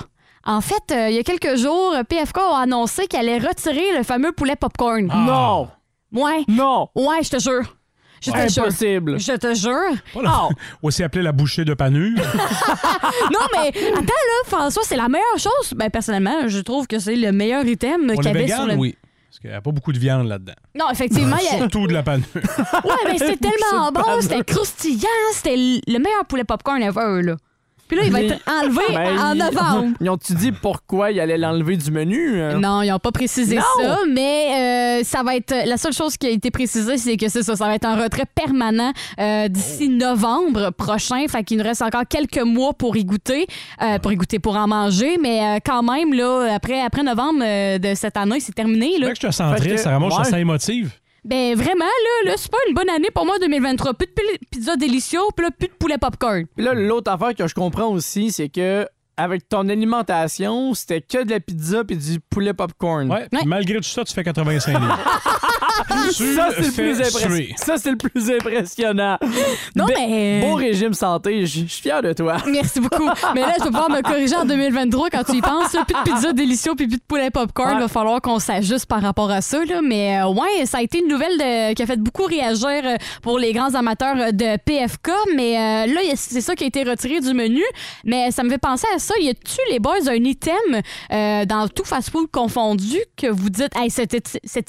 En fait, euh, il y a quelques jours, PFK a annoncé qu'elle allait retirer le fameux poulet popcorn. Non! Ouais. Non! Ouais, je te jure. Je te jure. Impossible. Je te jure. Pas la- Aussi appelé la bouchée de panure. non, mais attends, là, François, c'est la meilleure chose. Ben, personnellement, je trouve que c'est le meilleur item qu'il y avait sur véganes, le. oui. Parce qu'il n'y a pas beaucoup de viande là-dedans. Non, effectivement, il y a. Surtout de la panure. Ouais, mais c'était tellement bon, c'était croustillant, c'était le meilleur poulet popcorn ever, là. Puis là, il va être enlevé Ben, en novembre. Ils ont-tu dit pourquoi ils allaient l'enlever du menu? hein? Non, ils n'ont pas précisé Non! ça, mais euh, ça va être. La seule chose qui a été précisée, c'est que c'est ça. Ça va être un retrait permanent euh, d'ici novembre prochain. Fait qu'il nous reste encore quelques mois pour y goûter, euh, pour y goûter, pour en manger. Mais euh, quand même, là, après, après novembre euh, de cette année, c'est terminé. Là. Fait que je te sens triste, je te sens émotive. Ben vraiment, là, là c'est pas une bonne année pour moi 2023. Plus de pi- pizza délicieux, puis là, plus de poulet popcorn. Puis là, l'autre affaire que je comprends aussi, c'est que avec ton alimentation, c'était que de la pizza puis du poulet popcorn. Ouais, puis malgré tout ça, tu fais 85 livres. Ça, c'est le, plus impressionnant. suer. ça, c'est le plus impressionnant. Non, Be- mais- Beau régime santé, je suis fier de toi. Merci beaucoup. Mais là, je vais pouvoir me corriger en 2023 quand tu y penses. là. Plus de pizza délicieux puis plus de poulet popcorn. Il Ouais. va falloir qu'on s'ajuste par rapport à ça. Là. Mais euh, ouais, ça a été une nouvelle de- qui a fait beaucoup réagir euh, pour les grands amateurs euh, de PFK. Mais euh, là, c'est ça qui a été retiré du menu. Mais ça me fait penser à ça. Y a-tu, les boys, un item euh, dans tout fast-food confondu que vous dites, hey, cet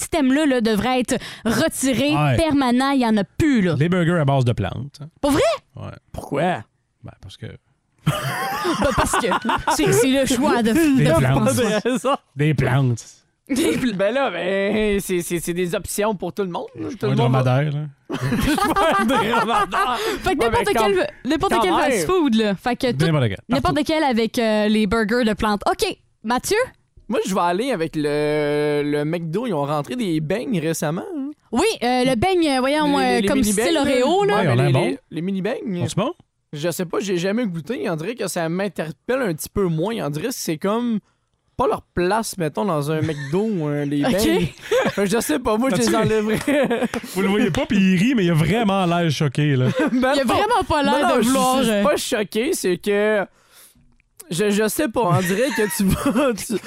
item-là là, devrait être retiré Ouais. permanent. Il n'y en a plus. Là. Les burgers à base de plantes. Pour vrai? Ouais. Pourquoi? Ben, parce que. Ben, parce que c'est c'est le choix de. Des de plantes. Des plantes. Ben là, ben, c'est- c'est c'est des options pour tout le monde. Tout Un le monde dromadaire, là. Un dromadaire. Fait que Ouais, n'importe quand- quel, n'importe quand quel même. fast-food, là. Fait que tout- N'importe quel. n'importe quel avec euh, les burgers de plantes. OK, Mathieu, Moi, je vais aller avec le, le McDo. Ils ont rentré des beignes récemment. hein. Oui, euh, le beigne, euh, voyons, Les- euh, les- comme mini-beignes, style Oreo, là. Ouais, l'air les, bons. les- les mini-beignes. C'est bon? Je sais pas, j'ai jamais goûté. On dirait que ça m'interpelle un petit peu moins. On dirait que c'est comme pas leur place, mettons, dans un McDo, les Ok. beignes. Fait que je sais pas, moi, je les enlèverais. Vous le voyez pas, puis il rit, mais il a vraiment l'air choqué, là. Ben Il a non. vraiment pas Non, l'air non, de je- vouloir. Je suis euh, pas choqué, c'est que. Je, je sais pas, on dirait que tu vas. tu-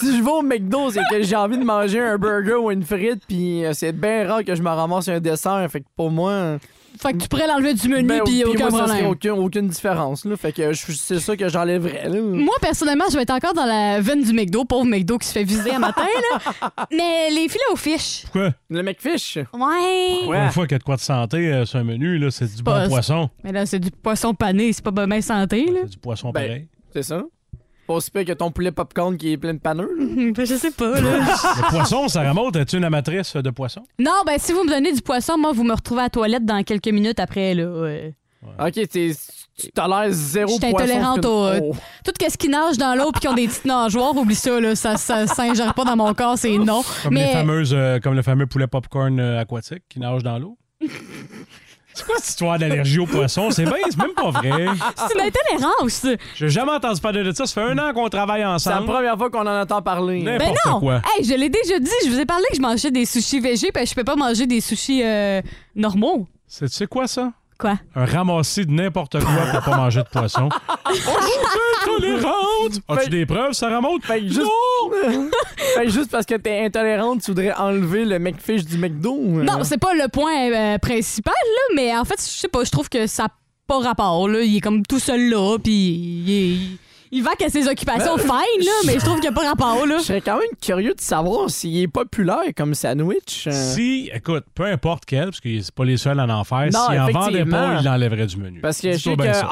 si je vais au McDo, c'est que j'ai envie de manger un burger ou une frite, puis euh, c'est bien rare que je me ramasse un dessert. Fait que pour moi. Fait que tu pourrais l'enlever du menu, ben, puis aucun moi, ça serait problème. aucune, aucune différence. Là. Fait que je- c'est ça que j'enlèverais. là. Moi, personnellement, je vais être encore dans la veine du McDo, pauvre McDo qui se fait viser un matin, là. Mais les filets aux fiches. Pourquoi? Le McFish? Ouais. Ouais. Une fois qu'il y a de quoi de santé euh, sur un menu, là, c'est du Pas- bon poisson. Mais là, c'est du poisson pané, c'est pas bien santé, là. C'est du poisson Ben, pareil. C'est ça. Pas aussi pire que ton poulet popcorn qui est plein de paneux. là. Ben, je sais pas, là. Le poisson, ça remonte. Es-tu une amatrice de poisson? non, ben, si vous me donnez du poisson, moi, vous me retrouvez à la toilette dans quelques minutes après, là. ouais. Ok, t'es- tu t'as l'air zéro Je suis poisson. intolérante au. euh, Oh. Tout ce qui nage dans l'eau puis qui ont des petites nageoires, oublie ça, là. Ça, ça s'ingère pas dans mon corps, c'est non. Comme, Mais les fameuses, euh, comme le fameux poulet popcorn euh, aquatique qui nage dans l'eau? c'est quoi cette histoire d'allergie au poisson? C'est bien, c'est même pas vrai. c'est une intolérance. J'ai jamais entendu parler de ça. Ça fait un an qu'on travaille C'est la ensemble. première fois qu'on en entend parler. N'importe Ben non! quoi. Hey, je l'ai déjà dit, je vous ai parlé que je mangeais des sushis végés, puis je peux pas manger des sushis euh, normaux. C'est tu sais quoi ça? Quoi? Un ramassis de n'importe quoi pour pas manger de poisson. oh, je suis intolérante! As-tu Fait- des preuves, ça remonte? Fait juste, Fait que juste parce que t'es intolérante, tu voudrais enlever le McFish du McDo. euh. Non, c'est pas le point euh, principal, là, mais en fait, je sais pas, je trouve que ça n'a pas rapport, là. Il est comme tout seul là, puis il, est- il va qu'à ses occupations Ben, fines, là, mais je trouve qu'il n'y a pas rapport, là. Je serais quand même curieux de savoir s'il est populaire comme sandwich. euh. Si, écoute, peu importe quel, parce que c'est pas les seuls à en faire, Non, s'il en vendait pas, il l'enlèverait du menu. Parce que je Dis-toi sais bien ça.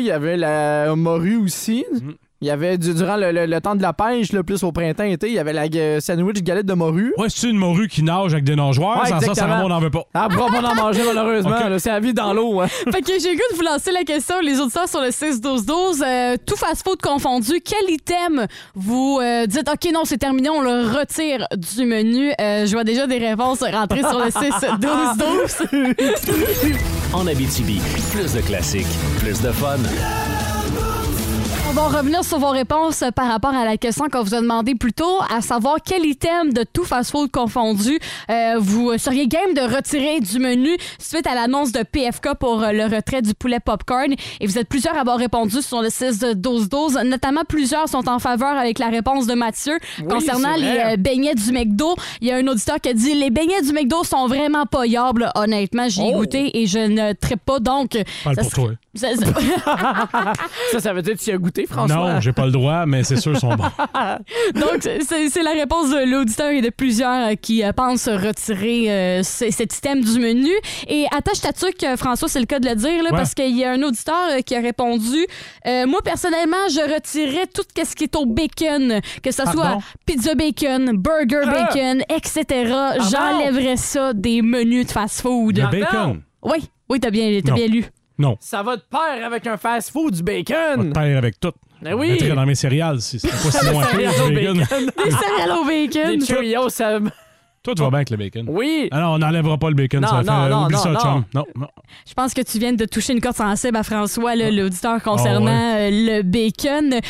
il y avait la morue aussi. Mm. Il y avait, du- durant le, le- le temps de la pêche, le plus au printemps, été, il y avait la euh, sandwich galette de morue. Ouais, c'est une morue qui nage avec des nageoires, Ouais, sans ça, ça exactement. on n'en veut pas. Ah, pourra pas en manger malheureusement. C'est la vie dans l'eau. hein. Fait que j'ai le goût de vous lancer la question, les auditeurs sur le 6-12-12. Euh, tout fast-food confondu, quel item vous euh, dites, OK, non, c'est terminé, on le retire du menu? Euh, je vois déjà des réponses rentrer sur le 6-12-12. En Abitibi, plus de classiques, plus de fun. On va revenir sur vos réponses par rapport à la question qu'on vous a demandé plus tôt, à savoir quel item de tout fast-food confondu euh, vous seriez game de retirer du menu suite à l'annonce de PFK pour euh, le retrait du poulet popcorn. Et vous êtes plusieurs à avoir répondu sur le 6 de 12-12. Notamment, plusieurs sont en faveur avec la réponse de Mathieu concernant les euh, beignets du McDo. Il y a un auditeur qui a dit les beignets du McDo sont vraiment pas yables. Honnêtement, j'y ai Oh. goûté et je ne traite pas donc. Parle ça pour serait- toi. Ça- ça- Ça, ça veut dire que tu y as goûté, François? Non, j'ai pas le droit, mais c'est sûr qu'ils sont bons. Donc, c'est c'est la réponse de l'auditeur et de plusieurs euh, qui euh, pensent retirer euh, ce- cet item du menu. Et attache ta tuque, François, c'est le cas de le dire, là, Ouais. parce qu'il y a un auditeur euh, qui a répondu euh, Moi, personnellement, je retirerais tout ce qui est au bacon, que ce soit pizza bacon, burger Ah! bacon, etc. J'enlèverais ça des menus de fast-food. Le bacon? Oui, oui, t'as bien, bien lu. Non. Ça va de pair avec un fast-food du Je bacon. vais te paire avec tout. Ben Je oui. mettrais dans mes céréales si c'était pas si loin céréales au du bacon. Des céréales au bacon. Des Cheerios, ça... Toi, tu vas bien avec le bacon. Oui. Ah non, on n'enlèvera pas le bacon. Non, ça non, fait, non, oublie non, ça, non. chum. Non, non. Je pense que tu viens de toucher une corde sensible à François, là, l'auditeur concernant Ah euh, le bacon. Euh,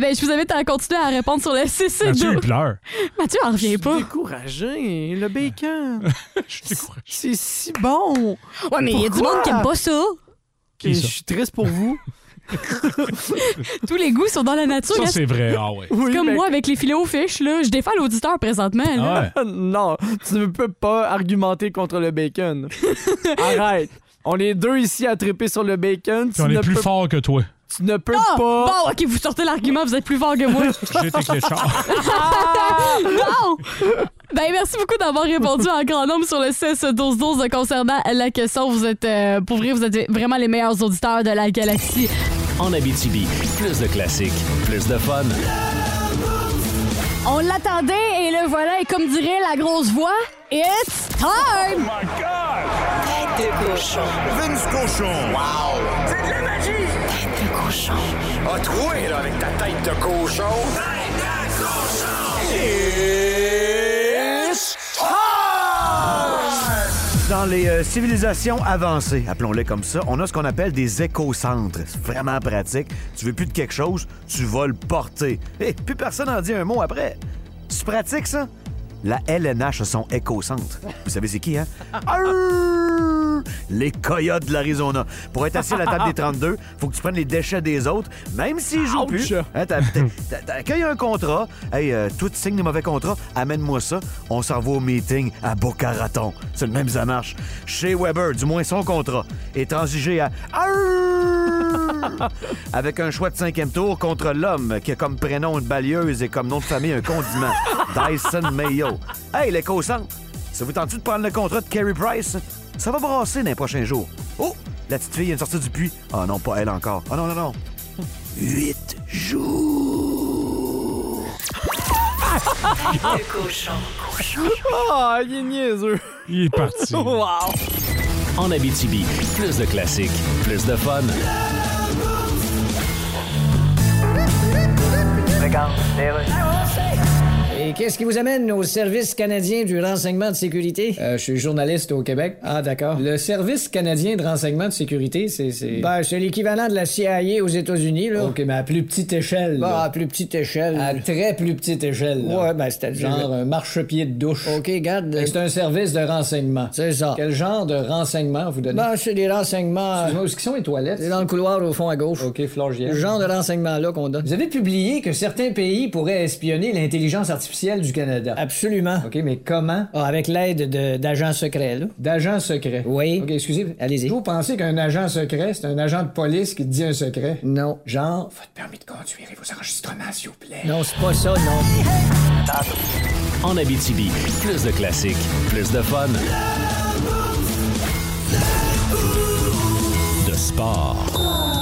ben, je vous invite à continuer à répondre sur le 6 Mathieu, il pleure. Mathieu en Je revient suis pas. découragé. Le bacon. Je suis découragé. C'est si bon. Ouais, mais il y a du monde qui aime pas ça. Qui Et je suis triste pour vous. Tous les goûts sont dans la nature. Ça, c'est vrai. Ah ouais. Oui, comme mais- moi avec les filets aux fiches, là. Je défends l'auditeur présentement. là. Ah ouais. non, tu ne peux pas argumenter contre le bacon. Arrête. On est deux ici à triper sur le bacon. Puis Tu on est plus peux, fort que toi. Tu ne peux Ah! pas. Bon, ok, vous sortez l'argument, vous êtes plus fort que moi. Clés de char. non! Ben, merci beaucoup d'avoir répondu en grand nombre sur le 6-12-12 concernant la question. Vous êtes, euh, pour vrai, vous êtes vraiment les meilleurs auditeurs de la galaxie. En Abitibi, plus de classiques, plus de fun. On l'attendait et le voilà, et comme dirait la grosse voix, it's time! Tête de cochon. Vince Cochon. Wow! C'est de la magie. A avec ta tête de cochon. Tête de cochon. Dans les euh, civilisations avancées, appelons-les comme ça, on a ce qu'on appelle des écocentres. C'est vraiment pratique. Tu veux plus de quelque chose, tu vas le porter. Et plus personne n'en dit un mot après. C'est pratique, ça? La LNH a son écocentre. Vous savez c'est qui, hein? Arrrr! Les coyotes de l'Arizona. Pour être assis à la table des 32, faut que tu prennes les déchets des autres, même s'ils jouent plus. Hein, t'as- un contrat. Hey, euh, toi, tu signes des mauvais contrats, amène-moi ça. On s'en va au meeting à Boca Raton. C'est le même, ça marche. Chez Weber, du moins son contrat, est transigé à... Arrrr! Avec un choix de cinquième tour contre l'homme qui a comme prénom une balieuse et comme nom de famille un condiment. Dyson Mayo. Hey, l'éco-centre, ça vous tente de prendre le contrat de Carey Price? Ça va brasser dans les prochains jours. Oh, la petite fille vient de sortir du puits. Ah non, pas elle encore. Ah non, non, non. Huit jours. De cochon. Ah, il est niaiseux. Il est parti. wow. En Abitibi, plus de classiques, plus de fun. downstairs. I will say. Et qu'est-ce qui vous amène au Service canadien du renseignement de sécurité? Euh, je suis journaliste au Québec. Ah, d'accord. Le Service canadien de renseignement de sécurité, c'est... c'est... Ben, c'est l'équivalent de la CIA aux États-Unis, là. OK, mais à plus petite échelle, là. à plus petite échelle. À très plus petite échelle, là. Ouais, ben, c'est-à-dire... Genre un marchepied de douche. OK, garde. C'est un service de renseignement. C'est ça. Quel genre de renseignement vous donnez? Ben, c'est des renseignements... Excusez-moi, où est-ce qu'ils sont les toilettes? C'est dans le couloir au fond à gauche. OK, Florgienne. Le genre de renseignement-là qu'on donne. Vous avez publié que certains pays pourraient espionner l'intelligence artificielle du Canada. Absolument. OK, mais comment? Ah, avec l'aide de- d'agents secrets, là. D'agents secrets? Oui. OK, excusez, allez-y. Vous pensez qu'un agent secret, c'est un agent de police qui te dit un secret? Non. Genre, votre permis de conduire et vos enregistrements, s'il vous plaît. Non, c'est pas ça, non. En Abitibi, plus de classiques, plus de fun. De sport.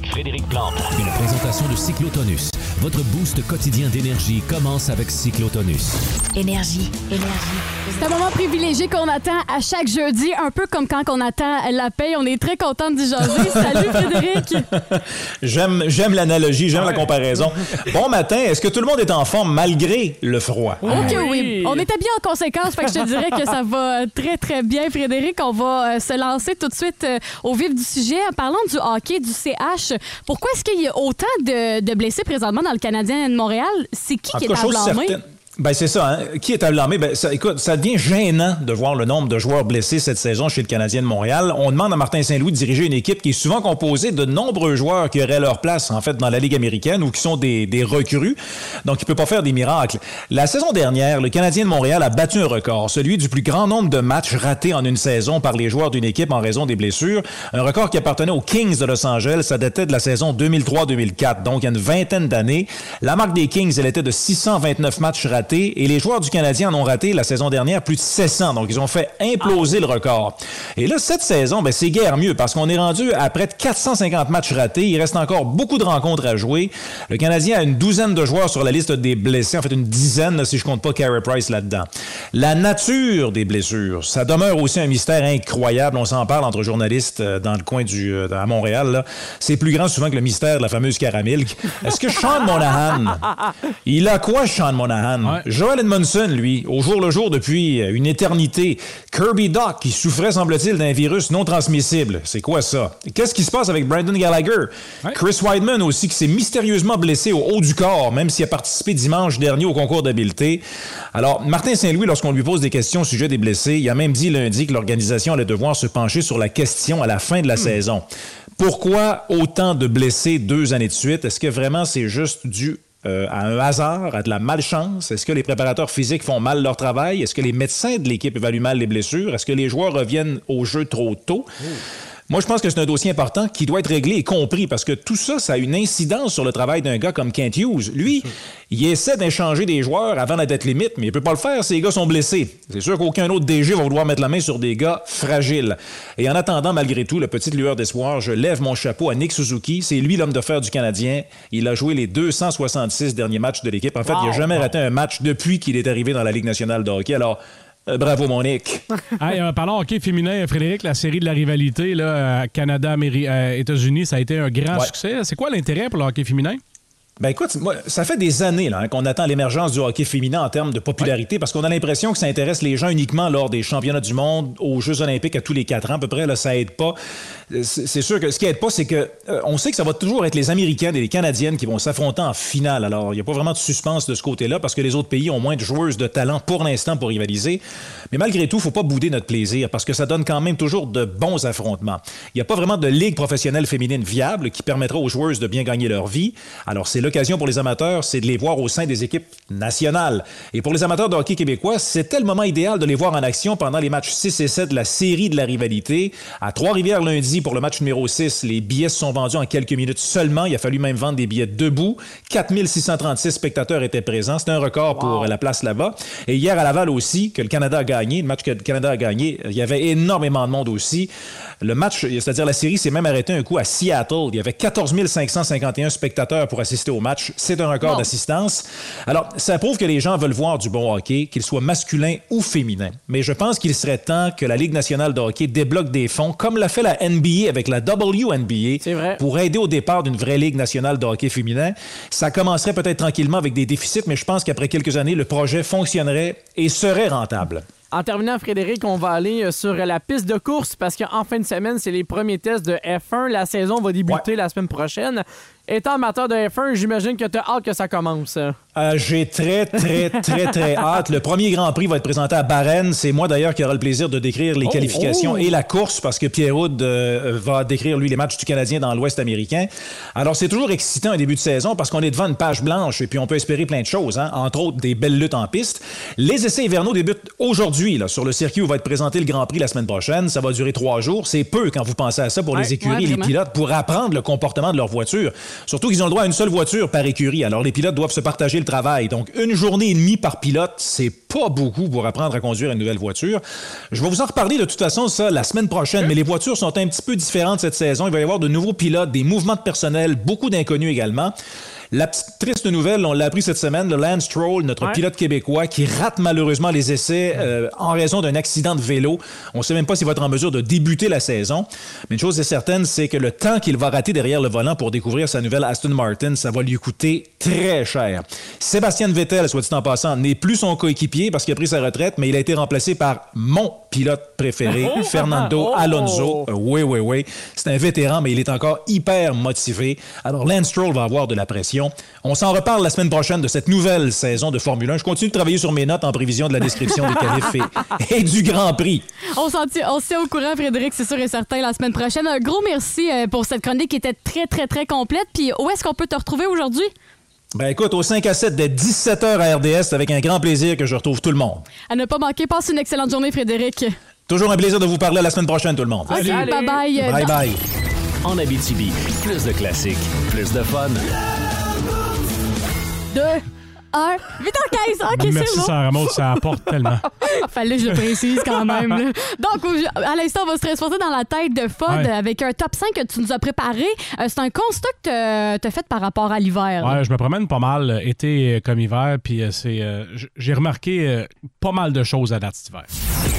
Avec Frédéric Plante. Une présentation de Cyclotonus. Votre boost quotidien d'énergie commence avec Cyclotonus. Énergie, énergie. C'est un moment privilégié qu'on attend à chaque jeudi, un peu comme quand on attend la paye. On est très content d'y jaser. Salut Frédéric! J'aime, j'aime l'analogie, j'aime la comparaison. Bon matin, est-ce que tout le monde est en forme malgré le froid? Ok, oui. On est habillés en conséquence, fait que je te dirais que ça va très, très bien, Frédéric. On va euh, se lancer tout de suite euh, au vif du sujet en parlant du hockey, du CH. Pourquoi est-ce qu'il y a autant de, de blessés présentement dans le Canadien de Montréal? C'est qui En qui est à blâmer? Ben c'est ça. Hein? Qui est à blâmer? Ben, ça, écoute, ça devient gênant de voir le nombre de joueurs blessés cette saison chez le Canadien de Montréal. On demande à Martin Saint-Louis de diriger une équipe qui est souvent composée de nombreux joueurs qui auraient leur place en fait dans la Ligue américaine ou qui sont des, des recrues. Donc il peut pas faire des miracles. La saison dernière, le Canadien de Montréal a battu un record, celui du plus grand nombre de matchs ratés en une saison par les joueurs d'une équipe en raison des blessures. Un record qui appartenait aux Kings de Los Angeles. Ça datait de la saison 2003-2004, donc il y a une vingtaine d'années. La marque des Kings, elle était de 629 matchs ratés et les joueurs du Canadien en ont raté la saison dernière plus de 700. Donc, ils ont fait imploser le record. Et là, cette saison, ben, c'est guère mieux parce qu'on est rendu à près de 450 matchs ratés. Il reste encore beaucoup de rencontres à jouer. Le Canadien a une douzaine de joueurs sur la liste des blessés. En fait, une dizaine, si je compte pas Carey Price là-dedans. La nature des blessures, ça demeure aussi un mystère incroyable. On s'en parle entre journalistes euh, dans le coin du, euh, à Montréal. C'est plus grand souvent que le mystère de la fameuse caramilk. Est-ce que Sean Monahan, il a quoi, Sean Monahan? Joel Edmondson, lui, au jour le jour depuis euh, une éternité. Kirby Doc, qui souffrait, semble-t-il, d'un virus non transmissible. C'est quoi ça? Qu'est-ce qui se passe avec Brandon Gallagher? Chris Weidman aussi, qui s'est mystérieusement blessé au haut du corps, même s'il a participé dimanche dernier au concours d'habileté. Alors, Martin Saint-Louis, lorsqu'on lui pose des questions au sujet des blessés, il a même dit lundi que l'organisation allait devoir se pencher sur la question à la fin de la saison. Pourquoi autant de blessés deux années de suite? Est-ce que vraiment c'est juste dû euh, à un hasard, à de la malchance? Est-ce que les préparateurs physiques font mal leur travail? Est-ce que les médecins de l'équipe évaluent mal les blessures? Est-ce que les joueurs reviennent au jeu trop tôt? Moi, je pense que c'est un dossier important qui doit être réglé et compris parce que tout ça, ça a une incidence sur le travail d'un gars comme Kent Hughes. Lui, il essaie d'échanger des joueurs avant la date limite, mais il peut pas le faire. Ces gars sont blessés. C'est sûr qu'aucun autre DG va vouloir mettre la main sur des gars fragiles. Et en attendant, malgré tout, la petite lueur d'espoir, je lève mon chapeau à Nick Suzuki. C'est lui l'homme de fer du Canadien. Il a joué les 266 derniers matchs de l'équipe. En fait, il n'a jamais raté un match depuis qu'il est arrivé dans la Ligue nationale de hockey. Alors, euh, bravo, mon Nick. Hey, euh, parlons hockey féminin, Frédéric, la série de la rivalité là, Canada, Améri- euh, ça a été un grand Ouais. succès. C'est quoi l'intérêt pour le hockey féminin? Ben écoute, moi, ça fait des années là, hein, qu'on attend l'émergence du hockey féminin en termes de popularité parce qu'on a l'impression que ça intéresse les gens uniquement lors des championnats du monde, aux Jeux olympiques à tous les quatre ans à peu près. Là, ça aide pas. Euh, C'est sûr que ce qui aide pas, c'est que euh, on sait que ça va toujours être les Américaines et les Canadiennes qui vont s'affronter en finale. Alors, il n'y a pas vraiment de suspense de ce côté-là parce que les autres pays ont moins de joueuses de talent pour l'instant pour rivaliser. Mais malgré tout, faut pas bouder notre plaisir parce que ça donne quand même toujours de bons affrontements. Il n'y a pas vraiment de ligue professionnelle féminine viable qui permettra aux joueuses de bien gagner leur vie. Alors, c'est l'occasion pour les amateurs, c'est de les voir au sein des équipes nationales. Et pour les amateurs de hockey québécois, c'était le moment idéal de les voir en action pendant les matchs 6 et 7 de la série de la rivalité. À Trois-Rivières lundi pour le match numéro 6, les billets se sont vendus en quelques minutes seulement. Il a fallu même vendre des billets debout. 4636 spectateurs étaient présents. C'était un record pour la place là-bas. Et hier à Laval aussi, que le Canada a gagné, le match que le Canada a gagné, il y avait énormément de monde aussi. Le match, c'est-à-dire la série, s'est même arrêté un coup à Seattle. Il y avait 14 551 spectateurs pour assister au match. C'est un record d'assistance. Alors, ça prouve que les gens veulent voir du bon hockey, qu'il soit masculin ou féminin. Mais je pense qu'il serait temps que la Ligue nationale de hockey débloque des fonds, comme l'a fait la NBA avec la WNBA, pour aider au départ d'une vraie Ligue nationale de hockey féminin. Ça commencerait peut-être tranquillement avec des déficits, mais je pense qu'après quelques années, le projet fonctionnerait et serait rentable. En terminant, Frédéric, on va aller euh, sur la piste de course parce qu'en fin de semaine, c'est les premiers tests de F1. La saison va débuter la semaine prochaine. Étant amateur de F1, j'imagine que tu as hâte que ça commence. Euh, J'ai très, très, très, très hâte. Le premier Grand Prix va être présenté à Bahreïn. C'est moi d'ailleurs qui aura le plaisir de décrire les Oh, qualifications oh. et la course parce que Pierre Houd euh, va décrire, lui, les matchs du Canadien dans l'Ouest américain. Alors, c'est toujours excitant un début de saison parce qu'on est devant une page blanche et puis on peut espérer plein de choses, hein, entre autres des belles luttes en piste. Les essais hivernaux débutent aujourd'hui sur le circuit où va être présenté le Grand Prix la semaine prochaine. Ça va durer trois jours. C'est peu quand vous pensez à ça pour Ouais, les écuries ouais, et les pilotes pour apprendre le comportement de leur voiture. Surtout qu'ils ont le droit à une seule voiture par écurie. Alors, les pilotes doivent se partager le travail. Donc, une journée et demie par pilote, c'est pas beaucoup pour apprendre à conduire une nouvelle voiture. Je vais vous en reparler de toute façon, ça, la semaine prochaine. Mais les voitures sont un petit peu différentes cette saison. Il va y avoir de nouveaux pilotes, des mouvements de personnel, beaucoup d'inconnus également. La petite triste nouvelle, on l'a appris cette semaine, de Lance Stroll, notre Ouais. pilote québécois, qui rate malheureusement les essais euh, en raison d'un accident de vélo. On ne sait même pas s'il va être en mesure de débuter la saison. Mais une chose est certaine, c'est que le temps qu'il va rater derrière le volant pour découvrir sa nouvelle Aston Martin, ça va lui coûter très cher. Sébastien Vettel, soit dit en passant, n'est plus son coéquipier parce qu'il a pris sa retraite, mais il a été remplacé par mon pilote préféré, Oh! Fernando Oh! Alonso. Oui, oui, oui. C'est un vétéran, mais il est encore hyper motivé. Alors, Lance Stroll va avoir de la pression. On s'en reparle la semaine prochaine de cette nouvelle saison de Formule 1. Je continue de travailler sur mes notes en prévision de la description des qualifs et, et du Grand Prix. On s'en tient- on se tient au courant, Frédéric, c'est sûr et certain, la semaine prochaine. Un gros merci euh, pour cette chronique qui était très, très, très complète. Puis où est-ce qu'on peut te retrouver aujourd'hui? Ben écoute, au 5 à 7 dès 17h à RDS, c'est avec un grand plaisir que je retrouve tout le monde. À ne pas manquer, passe une excellente journée, Frédéric. Toujours un plaisir de vous parler la semaine prochaine, tout le monde. OK, bye-bye. Bye bye. En Abitibi, plus de classiques, plus de fun. Deux, un, 8h15. OK, Merci, c'est bon. Sarah Maud, ça apporte tellement. Fallait que je le précise quand même. là. Donc, au- à l'instant, on va se transporter dans la tête de Fod Ouais. avec un top 5 que tu nous as préparé. Euh, c'est un constat que tu as fait par rapport à l'hiver. là. Ouais, je me promène pas mal, euh, été euh, comme hiver, puis euh, c'est, euh, j- j'ai remarqué euh, pas mal de choses à date cet hiver.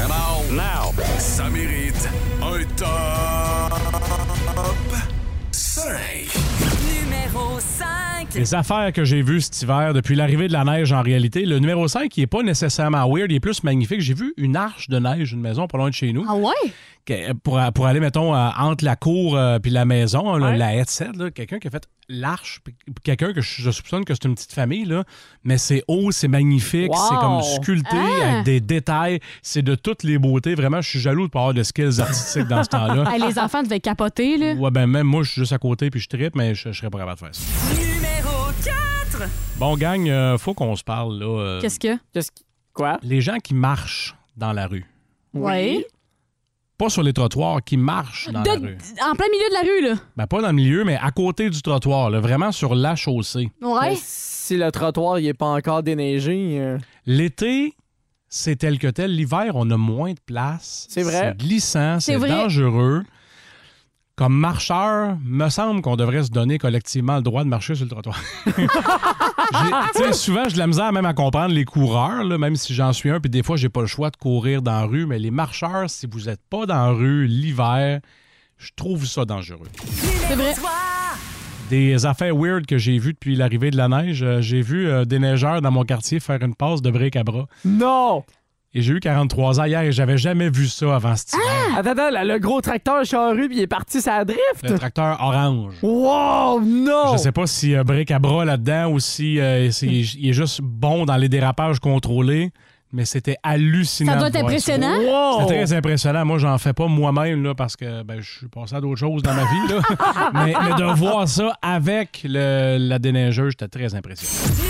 Come on. Now. Ça mérite un top 5. Numéro 5. Les affaires que j'ai vues cet hiver depuis l'arrivée de la neige en réalité, le numéro 5 il est pas nécessairement weird, il est plus magnifique. J'ai vu une arche de neige, une maison pas loin de chez nous. Ah ouais? Pour, pour aller, mettons, entre la cour euh, puis la maison, là, Ouais. la headset, quelqu'un qui a fait l'arche, quelqu'un que je, je soupçonne que c'est une petite famille, là, mais c'est haut, c'est magnifique, Wow! c'est comme sculpté Ah! avec des détails, c'est de toutes les beautés. Vraiment, je suis jaloux de pas avoir de skills artistiques dans ce temps-là. Les enfants devaient capoter. Là. Ouais, ben même moi, je suis juste à côté puis je trippe, mais je, je serais pas capable de faire ça. Numéro 4. Bon, gang, euh, faut qu'on se parle, là. euh, Qu'est-ce que? Quoi? Les gens qui marchent dans la rue. Oui. Pas sur les trottoirs, qui marchent dans De- la rue. en plein milieu de la rue, là. Ben, pas dans le milieu, mais à côté du trottoir, là, vraiment sur la chaussée. Ouais. Si le trottoir il est pas encore déneigé. euh, L'été, c'est tel que tel. L'hiver, on a moins de place. C'est vrai. C'est glissant, C'est c'est vrai. dangereux. Comme marcheur, me semble qu'on devrait se donner collectivement le droit de marcher sur le trottoir. J'ai- tu sais, souvent, j'ai de la misère même à comprendre les coureurs, là, même si j'en suis un, puis des fois, j'ai pas le choix de courir dans la rue. Mais les marcheurs, si vous n'êtes pas dans la rue l'hiver, je trouve ça dangereux. C'est vrai. Des affaires weird que j'ai vues depuis l'arrivée de la neige. Euh, j'ai vu euh, des neigeurs dans mon quartier faire une passe de bric à bras. Non! Et j'ai eu 43 ans hier et j'avais jamais vu ça avant cet hiver. Attends, attends, là, le gros tracteur charrue, puis il est parti sa drift? Le tracteur orange. Wow, non! Je sais pas si euh, bric à bras là-dedans ou si euh, c'est- il est juste bon dans les dérapages contrôlés, mais c'était hallucinant. Ça doit de être voir impressionnant? Wow! C'était très impressionnant. Moi, j'en fais pas moi-même là, parce que ben, je suis passé à d'autres choses dans ma vie. Là. mais, mais de voir ça avec le- la déneigeuse, j'étais très impressionné.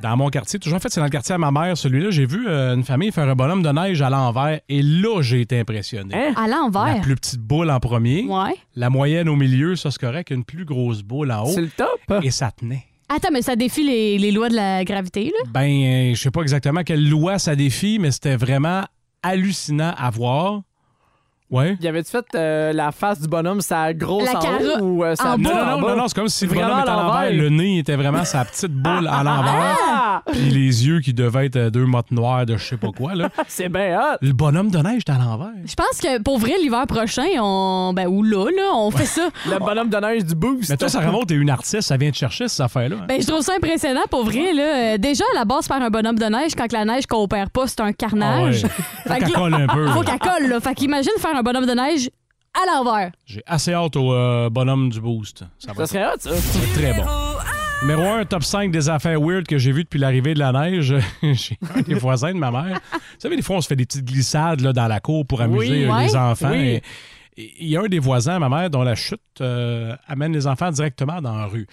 Numéro 2. Dans mon quartier, toujours en fait, c'est dans le quartier à ma mère, celui-là, j'ai vu euh, une famille faire un bonhomme de neige à l'envers et là, j'ai été impressionné. Hein? À l'envers? La plus petite boule en premier. Ouais. La moyenne au milieu, ça c'est correct. Une plus grosse boule en haut. C'est le top. Et ça tenait. Attends, mais ça défie les, les lois de la gravité, là? Ben, euh, je sais pas exactement quelle loi ça défie, mais c'était vraiment hallucinant à voir. Ouais. Y avait-tu fait euh, la face du bonhomme, sa grosse La en haut ou euh, sa en boule Non, en non, bas? non, non, c'est comme si le Vraiment bonhomme était à à l'envers. l'envers. Le nez était vraiment sa petite boule à l'envers. Ah! Puis les yeux qui devaient être euh, deux mottes noires de je sais pas quoi. Là. C'est bien hot. Le bonhomme de neige était à l'envers. Je pense que pour vrai, l'hiver prochain, on. Ben, ou là, là, on fait ça. Le bonhomme de neige du boost. Mais toi, ça remonte, t'es une artiste, ça vient te chercher, cette affaire-là. hein? Ben, je trouve ça impressionnant pour vrai, là. Euh, Déjà, à la base, faire un bonhomme de neige, quand la neige coopère pas, c'est un carnage. Ah ouais. Faut Fait que qu'elle colle un peu, Faut qu'elle colle, là. Fait qu'imagine faire un bonhomme de neige à l'envers. J'ai assez hâte au euh, bonhomme du boost. Ça, va Ça serait hot, ça. être très bon. Numéro 1, top 5 des affaires weird que j'ai vues depuis l'arrivée de la neige. j'ai un des voisins de ma mère. Vous savez, des fois, on se fait des petites glissades là, dans la cour pour amuser Oui, euh, ouais. les enfants. Oui. Et- et Il y a un des voisins ma mère dont la chute euh, amène les enfants directement dans la rue.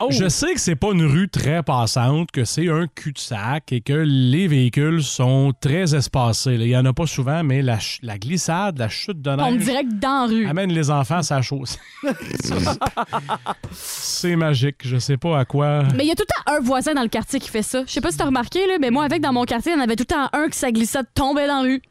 Oh. Je sais que c'est pas une rue très passante, que c'est un cul-de-sac et que les véhicules sont très espacés. là. Il y en a pas souvent, mais la, la glissade, la chute de neige On dirait que dans la rue. amène les enfants à sa chose. c'est magique. Je sais pas à quoi. Mais il y a tout le temps un voisin dans le quartier qui fait ça. Je sais pas si t'as remarqué, là, mais moi, avec dans mon quartier, il y en avait tout le temps un qui sa glissade tombait dans la rue.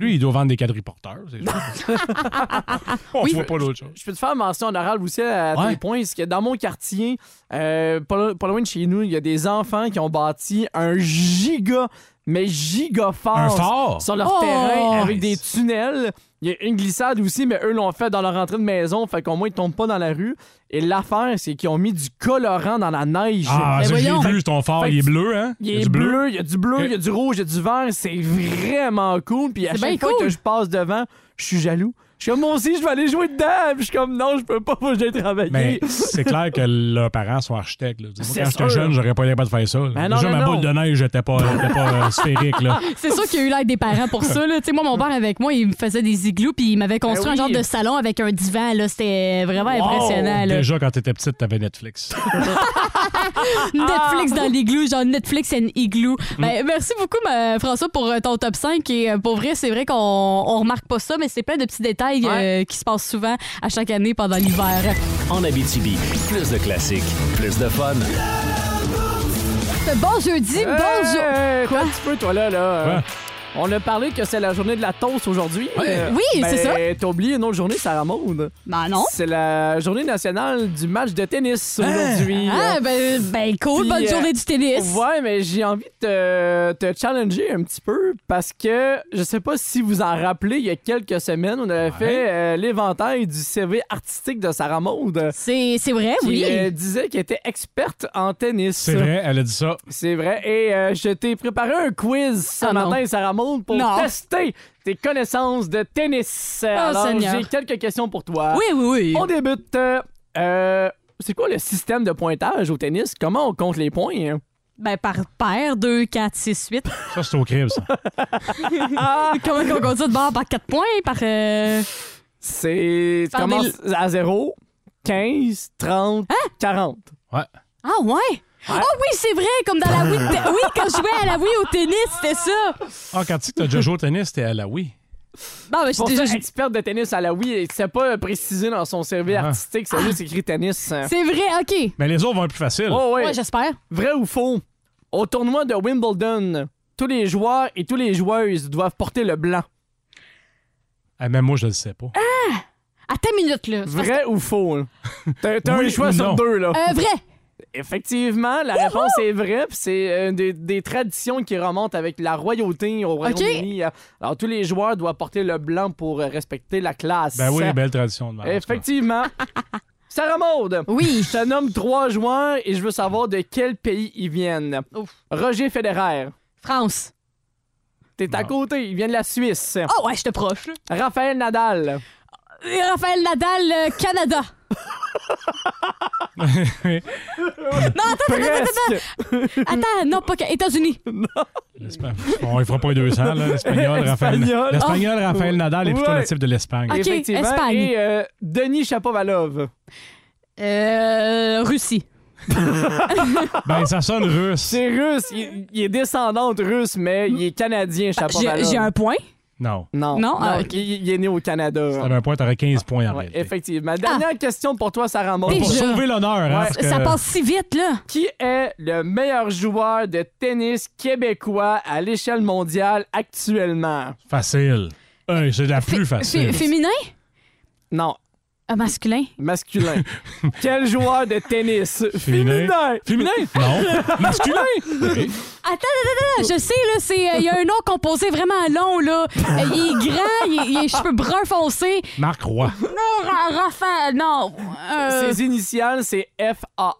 Lui, il doit vendre des quadriporteurs. On Oui. voit pas d'autre chose. Je peux te faire mention honorable aussi à Ouais. tes points. C'est que dans mon quartier, euh, pas loin de chez nous, il y a des enfants qui ont bâti un giga, mais giga fort, sur leur Oh! terrain avec des tunnels. Il y a une glissade aussi, mais eux l'ont fait dans leur entrée de maison, fait qu'au moins ils tombent pas dans la rue. Et l'affaire, c'est qu'ils ont mis du colorant dans la neige. Ah, ça, je l'ai voyons. vu, ton phare, Fait il est bleu, hein? Il y a est du bleu, il y a du bleu, Ok. il y a du rouge, il y a du vert. C'est vraiment cool. Puis à chaque fois cool. que je passe devant, je suis jaloux. Je suis comme, moi aussi, je vais aller jouer dedans. Puis je suis comme, non, je peux pas, faut que j'aille travailler. Mais c'est clair que leurs parents sont architectes. là. Moi, C'est quand j'étais jeune, j'aurais pas été capable de faire ça. Ben non, Déjà, non, ma non. boule de neige n'était pas, pas euh, sphérique. Là. C'est sûr qu'il y a eu l'aide des parents pour ça. Là. Tu sais, Moi, mon père, avec moi, il me faisait des igloos puis il m'avait construit Ben un genre de salon avec un divan. là. C'était vraiment Wow. impressionnant. Là. Déjà, quand t'étais petite, t'avais Netflix. Netflix dans l'igloo, genre Netflix and igloo. Mm. Ben, merci beaucoup, ma- François, pour euh, ton top 5. Et euh, pour vrai, c'est vrai qu'on on remarque pas ça, mais c'est plein de petits détails euh, qui se passent souvent à chaque année pendant l'hiver. En Abitibi, plus de classiques, plus de fun. Bon jeudi, Hey, bonjour. attends un petit peu, toi, là. là. Quoi? On a parlé que c'est la journée de la toast aujourd'hui. Euh, Oui, ben, c'est ça. T'as oublié une autre journée, Sarah Maud. Ben non. C'est la journée nationale du match de tennis aujourd'hui. Ah, ben, ben cool, Puis, bonne euh, journée du tennis. Ouais, mais j'ai envie de te, te challenger un petit peu parce que je sais pas si vous en rappelez, il y a quelques semaines, on avait fait euh, l'éventail du CV artistique de Sarah Maud. C'est c'est vrai, Qui oui. euh, disait qu'elle était experte en tennis. C'est vrai, elle a dit ça. C'est vrai. Et euh, je t'ai préparé un quiz ce Ah, non. matin, Sarah Maud, pour Non. tester tes connaissances de tennis. Oh, Alors, Seigneur. j'ai quelques questions pour toi. Oui, oui, oui. On débute. euh, euh, c'est quoi le système de pointage au tennis? Comment on compte les points? hein? Ben, par paire, 2, 4, 6, 8. Ça, c'est au crime, ça. Comment on compte ça de bord? Par 4 points? Par. euh, C'est. Tu Par commences à 0, 15, 30, Hein? 40. Ouais. Ah, ouais? Ah oui, c'est vrai, comme dans la Wii. te- Oui, quand je jouais à la Wii au tennis, c'était ça. Ah, quand tu dis que t'as déjà joué au tennis, t'es à la oui. Bon, ben, Pour j'ai ça, déjà. experte de tennis à la Wii, et c'est pas précisé dans son CV Ah. artistique, c'est juste écrit tennis. C'est vrai, OK. Mais les autres vont être plus faciles. Oh, ouais. Ouais, j'espère. Vrai ou faux? Au tournoi de Wimbledon, tous les joueurs et toutes les joueuses doivent porter le blanc. Ah, même moi, je le sais pas. Attends une minute, là. Vrai ou faux? hein? T'as Oui un choix sur non? deux, là. Euh, vrai. Effectivement, la réponse est vraie. puis C'est euh, des, des traditions qui remontent avec la royauté au Royaume-Uni. Alors, tous les joueurs doivent porter le blanc pour euh, respecter la classe. Ben oui, belle tradition de merde. Effectivement. Sarah Maud. Oui. Je te nomme trois joueurs et je veux savoir de quel pays ils viennent. Roger Federer. France. T'es à côté, il vient de la Suisse. Oh ouais, je te proche. Raphaël Nadal. Et Raphaël Nadal, euh, Canada. non, attends, attends, attends, attends. Attends, non, pas États-Unis. L'Espagne. Bon, il fera pas les 200, là. L'espagnol, Raphaël. Espagnol. L'espagnol, Oh. Raphaël Nadal est plutôt Ouais. natif de l'Espagne. Ok, Effectivement. Espagne. Et euh, Denis Chapovalov. Euh, Russie. Ben, ça sonne russe. C'est russe. Il, il est descendante russe, mais il est canadien, Chapovalov. J'ai j'ai un point. Non. Non. Non? Ah, il, il est né au Canada. Si t'avais un point, t'aurais 15 points en Ouais, réalité. effectivement. Dernière question pour toi, Sarah Maud. Pour Déjà. sauver l'honneur, hein, Ouais. parce que- Ça passe si vite, là. Qui est le meilleur joueur de tennis québécois à l'échelle mondiale actuellement? Facile. Hey, c'est la plus facile. Fé- féminin? Non, Ah, masculin? masculin. Quel joueur de tennis? Féminin. Féminin? Non. Masculin? Oui. Attends, attends, attends, je sais, là, c'est. euh, Il y a un nom composé vraiment long, là. Euh, il est grand, il, a les cheveux bruns foncés. Marc Roy. Non, Ra- Raphaël, non. Euh, Ses initiales, c'est F-A-A.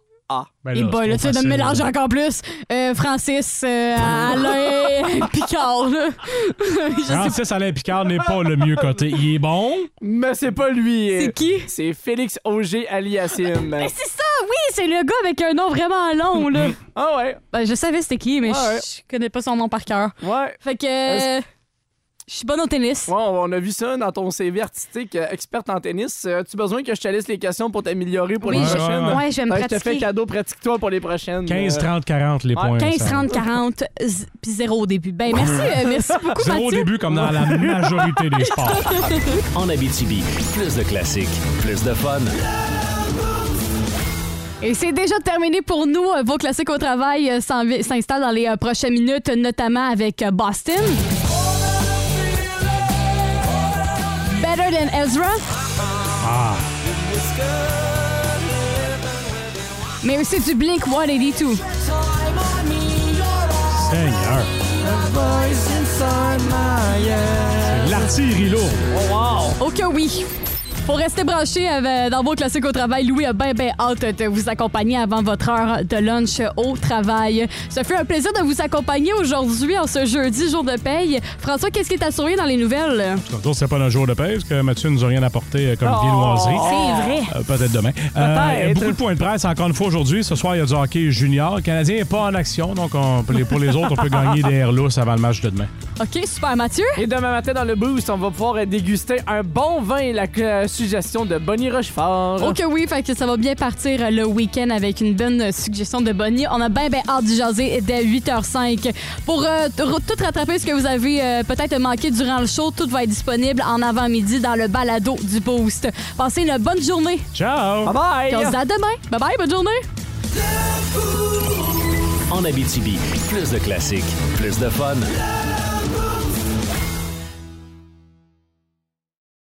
Ben Et là, bah, c'est là, tu vas me mélanger encore plus. Euh, Francis, euh, Alain, Picard, là. Je sais pas. Francis Alain Picard n'est pas le mieux coté. Il est bon? Mais c'est pas lui. C'est qui? C'est Félix Auger Aliassim. Mais c'est ça, oui, c'est le gars avec un nom vraiment long, là. Ah ouais. Ben, je savais c'était qui, mais Ouais, ouais. je je connais pas son nom par cœur. Ouais. Fait que. Je suis bonne au tennis. Ouais, on a vu ça dans ton CV artistique, euh, experte en tennis. Euh, As-tu besoin que je te laisse les questions pour t'améliorer pour Oui, les je- prochaines? ouais, ouais, je vais me Fait que Je te fais pratiquer. cadeau, pratique-toi pour les prochaines. 15, Euh, 30, 40 les points. 15, ça. 30, 40, z- puis zéro au début. Ben, merci, euh, merci beaucoup, Zéro au Mathieu. début, comme dans la majorité des sports. En Abitibi, plus de classiques, plus de fun. Et c'est déjà terminé pour nous. Euh, Vos classiques au travail euh, s'en- s'installent dans les euh, prochaines minutes, notamment avec euh, Boston. Than Ezra. Ah. Mais aussi du Blink 182. Seigneur. C'est l'artillerie lourde. Oh, wow! Oh que oui! Pour rester branché euh, dans vos classiques au travail, Louis a bien, bien hâte de vous accompagner avant votre heure de lunch au travail. Ça fait un plaisir de vous accompagner aujourd'hui en ce jeudi, jour de paye. François, qu'est-ce qui est assuré dans les nouvelles? Tantôt, c'est pas notre jour de paix, parce que Mathieu nous a rien apporté euh, comme Oh. viennoiserie. C'est vrai. Euh, Peut-être demain. Euh, Peut-être. beaucoup de points de presse encore une fois aujourd'hui. Ce soir, il y a du hockey junior. Le Canadien n'est pas en action, donc on- pour, les, pour les autres, on peut gagner des airs lousses avant le match de demain. OK, super, Mathieu. Et demain matin, dans le boost, on va pouvoir euh, déguster un bon vin et la euh, suggestion de Bonnie Rochefort. OK, oui, fait que ça va bien partir le week-end avec une bonne suggestion de Bonnie. On a bien, bien hâte d'y jaser dès 8h05. Pour euh, tout rattraper ce que vous avez euh, peut-être manqué durant le show, tout va être disponible en avant-midi dans le balado du Boost. Passez une bonne journée. Ciao! Bye bye! On se dit à demain. Bye bye, bonne journée. En Abitibi, plus de classiques, plus de fun.